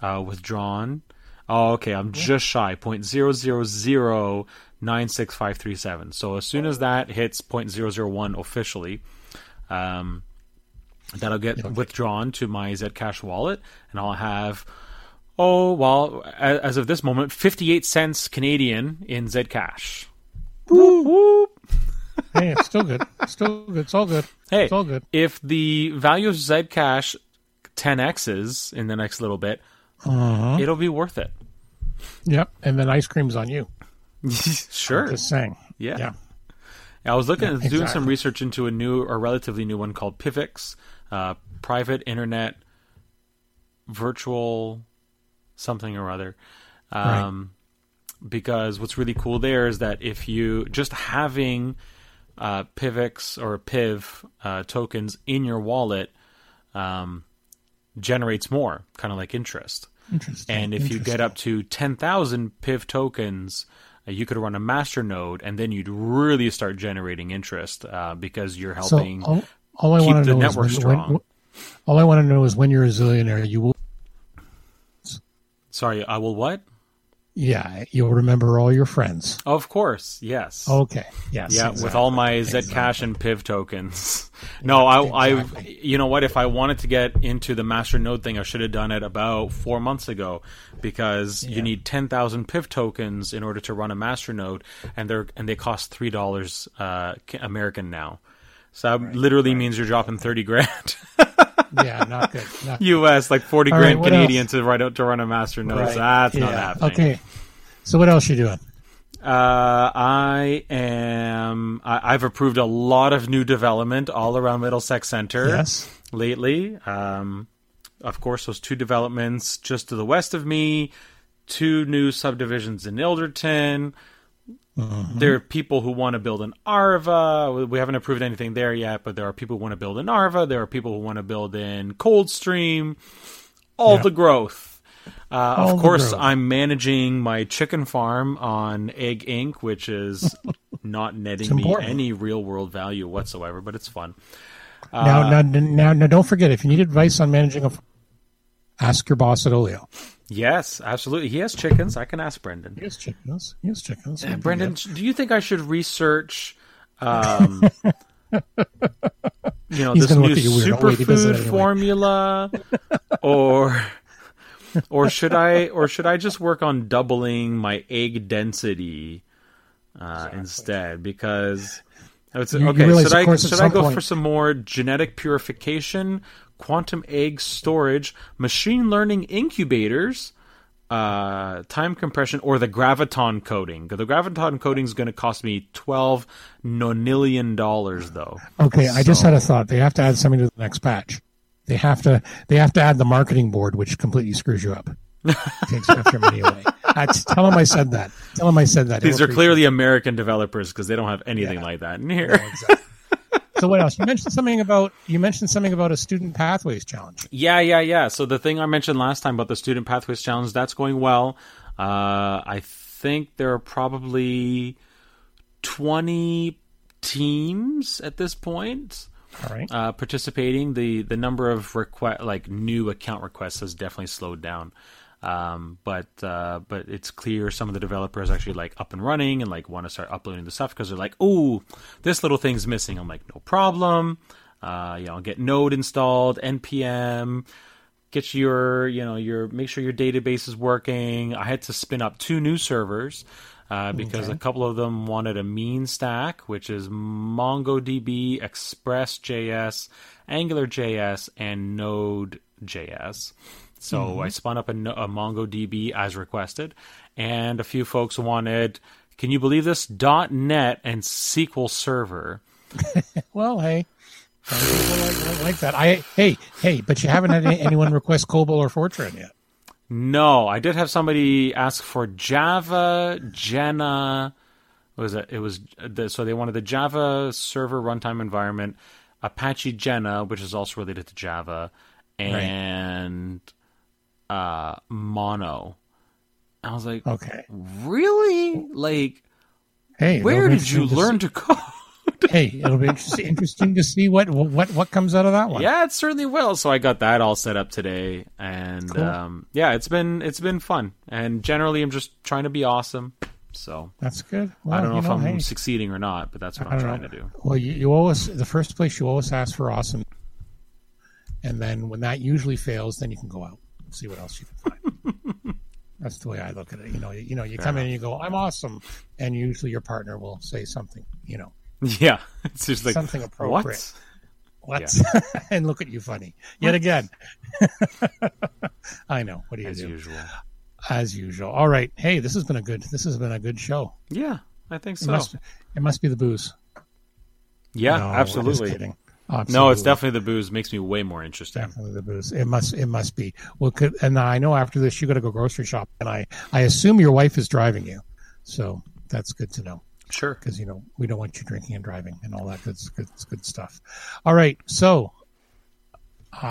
uh, withdrawn. Oh, okay. I'm just shy. Point zero zero zero nine six five three seven. So as soon as that hits point zero zero one officially, um, that'll get withdrawn to my Zcash wallet, and I'll have. Oh well, as of this moment, fifty-eight cents Canadian in Zcash. Hey, it's still good. It's Still good. It's all good. Hey, It's all good. if the value of Zcash 10x's in the next little bit, Uh-huh. it'll be worth it. Yep. And then ice cream's on you. Sure. Just saying. Yeah. Yeah. I was looking doing some research into a new or relatively new one called Pivix, uh, private internet virtual something or other. Um, Because what's really cool there is that if you just having uh, Pivx or Piv uh, tokens in your wallet um, generates more, kind of like interest. Interesting. And if you get up to 10,000 PIV tokens, uh, you could run a master node and then you'd really start generating interest uh, because you're so helping. all, all I keep want the to know network is when, strong. when, all I want to know is when you're a zillionaire, you will Sorry, I will what? Yeah, you'll remember all your friends. Of course, yes. Okay. Yes. yeah, with all my Exactly. Zcash and PIV tokens. no, I, exactly. I, you know what? If I wanted to get into the master node thing, I should have done it about four months ago because you need ten thousand PIV tokens in order to run a master node, and they're and they cost three dollars uh, American now. So that literally means you're dropping thirty grand Yeah, not good. Not U.S. like forty All right, grand what Canadian to write out to run a master node. Right. That's not happening. Okay. So what else you doing? Uh, I am. I, I've approved a lot of new development all around Middlesex Centre Yes. lately. Um, of course, those two developments just to the west of me, two new subdivisions in Ilderton. There are people who want to build an Arva. We haven't approved anything there yet, but there are people who want to build an Arva. There are people who want to build in Coldstream. All Yeah. the growth. Uh, All of course, growth. I'm managing my chicken farm on Egg Inc., which is not netting me any real world value whatsoever, but it's fun. now, Uh, now, now, now, don't forget if you need advice on managing a, ask your boss at Olio. Yes, absolutely. He has chickens. I can ask Brendan. He has chickens. He has chickens. Uh, Brendan, do you think I should research, um, you know, He's this gonna new look at you weird. Wait, he does it superfood anyway. formula, or or should I or should I just work on doubling my egg density uh, instead? Because I would say, You- you okay, realize, should I should I go point- for some more genetic purification, quantum egg storage, machine learning incubators? uh, time compression or the graviton coding. The graviton coding is going to cost me twelve nonillion dollars, though. Okay, I just had a thought. They have to add something to the next patch. They have to. They have to add the marketing board, which completely screws you up. Takes half your money away. That's, tell them I said that. Tell them I said that. These are clearly American developers because they don't have anything Yeah. like that in here. appreciate it. So what else? You mentioned something about you mentioned something about a student pathways challenge. Yeah, yeah, yeah. So the thing I mentioned last time about the Student Pathways Challenge, that's going well. Uh, I think there are probably 20 teams at this point All right. uh, participating. The the number of request like new account requests has definitely slowed down. Um, but uh, but it's clear some of the developers actually like up and running and like want to start uploading the stuff because they're like, oh, this little thing's missing. I'm like, no problem. Uh, you know, get Node installed, npm, get your you know your make sure your database is working. I had to spin up two new servers. Uh, because a couple of them wanted a mean stack, which is MongoDB, Express.js, AngularJS, and Node.js. So I mm-hmm. spun up a, a MongoDB as requested, and a few folks wanted, can you believe this? .NET and SQL Server. Well, hey, like, like that. I hey hey, but you haven't had anyone request COBOL or Fortran yet. No, I did have somebody ask for Java, Jena. What was it? It was the, so they wanted the Java server runtime environment, Apache Jena, which is also related to Java, and uh, Mono. I was like, Okay. really? Like, Hey, where did you to learn see- to code? Hey, it'll be interesting, to see what what what comes out of that one. yeah, it certainly will. So I got that all set up today, and Cool. um, yeah, it's been it's been fun. And generally, I'm just trying to be awesome. So That's good. Well, I don't know if I'm hey, succeeding or not, but that's what I'm trying know. to do. Well, you, you always the first place you always ask for awesome, and then when that usually fails, then you can go out and see what else you can find. That's the way I look at it. You know, you, you know, you come in and you go, "I'm awesome," and usually your partner will say something. You know, Yeah, it's just like Something appropriate. What? what? and look at you funny yet again. I know. What do you As do? usual. As usual. All right. Hey, this has been a good. This has been a good show. Yeah, I think It so. must. It must be the booze. yeah, No, just absolutely. No, it's definitely the booze. Makes me way more interesting. Definitely the booze. It must. It must be. Well, could, and I know after this you got to go grocery shop, and I I assume your wife is driving you, so that's good to know Sure. because you know we don't want you drinking and driving and all that good good good stuff. All right, so uh,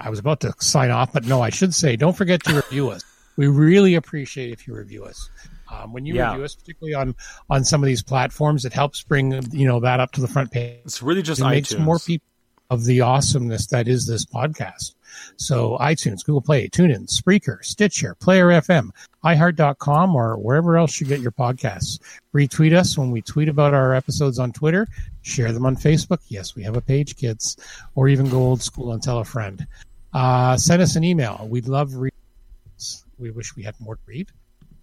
I was about to sign off, but no, I should say don't forget to review us. We really appreciate if you review us. Um, when you Yeah. review us, particularly on on some of these platforms, it helps bring you know that up to the front page It's really just it iTunes. makes more people of the awesomeness that is this podcast. So iTunes, Google Play, TuneIn, Spreaker, Stitcher, Player FM, iHeart.com, or wherever else you get your podcasts. Retweet us when we tweet about our episodes on Twitter. Share them on Facebook. Yes, we have a page, kids. Or even go old school and tell a friend. Uh, send us an email. We'd love reads. We wish we had more to read.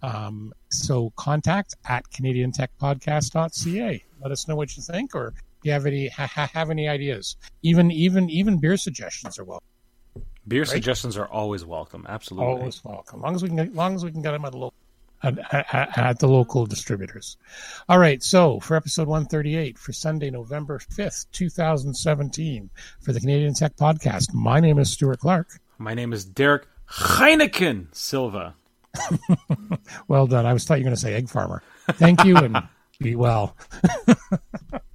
Um, so contact at CanadianTechPodcast.ca. Let us know what you think, or if you have any ha- have any ideas. Even even even beer suggestions are welcome. Beer right? suggestions are always welcome. Absolutely, always welcome. Long as we can, get, long as we can get them at the local at, at, at, the local distributors. All right. So for episode 138 for Sunday, November 5th, 2017, for the Canadian Tech Podcast, my name is Stuart Clark. My name is Derek Heineken Silva. well done. I was thought you were going to say egg farmer. Thank you and be well.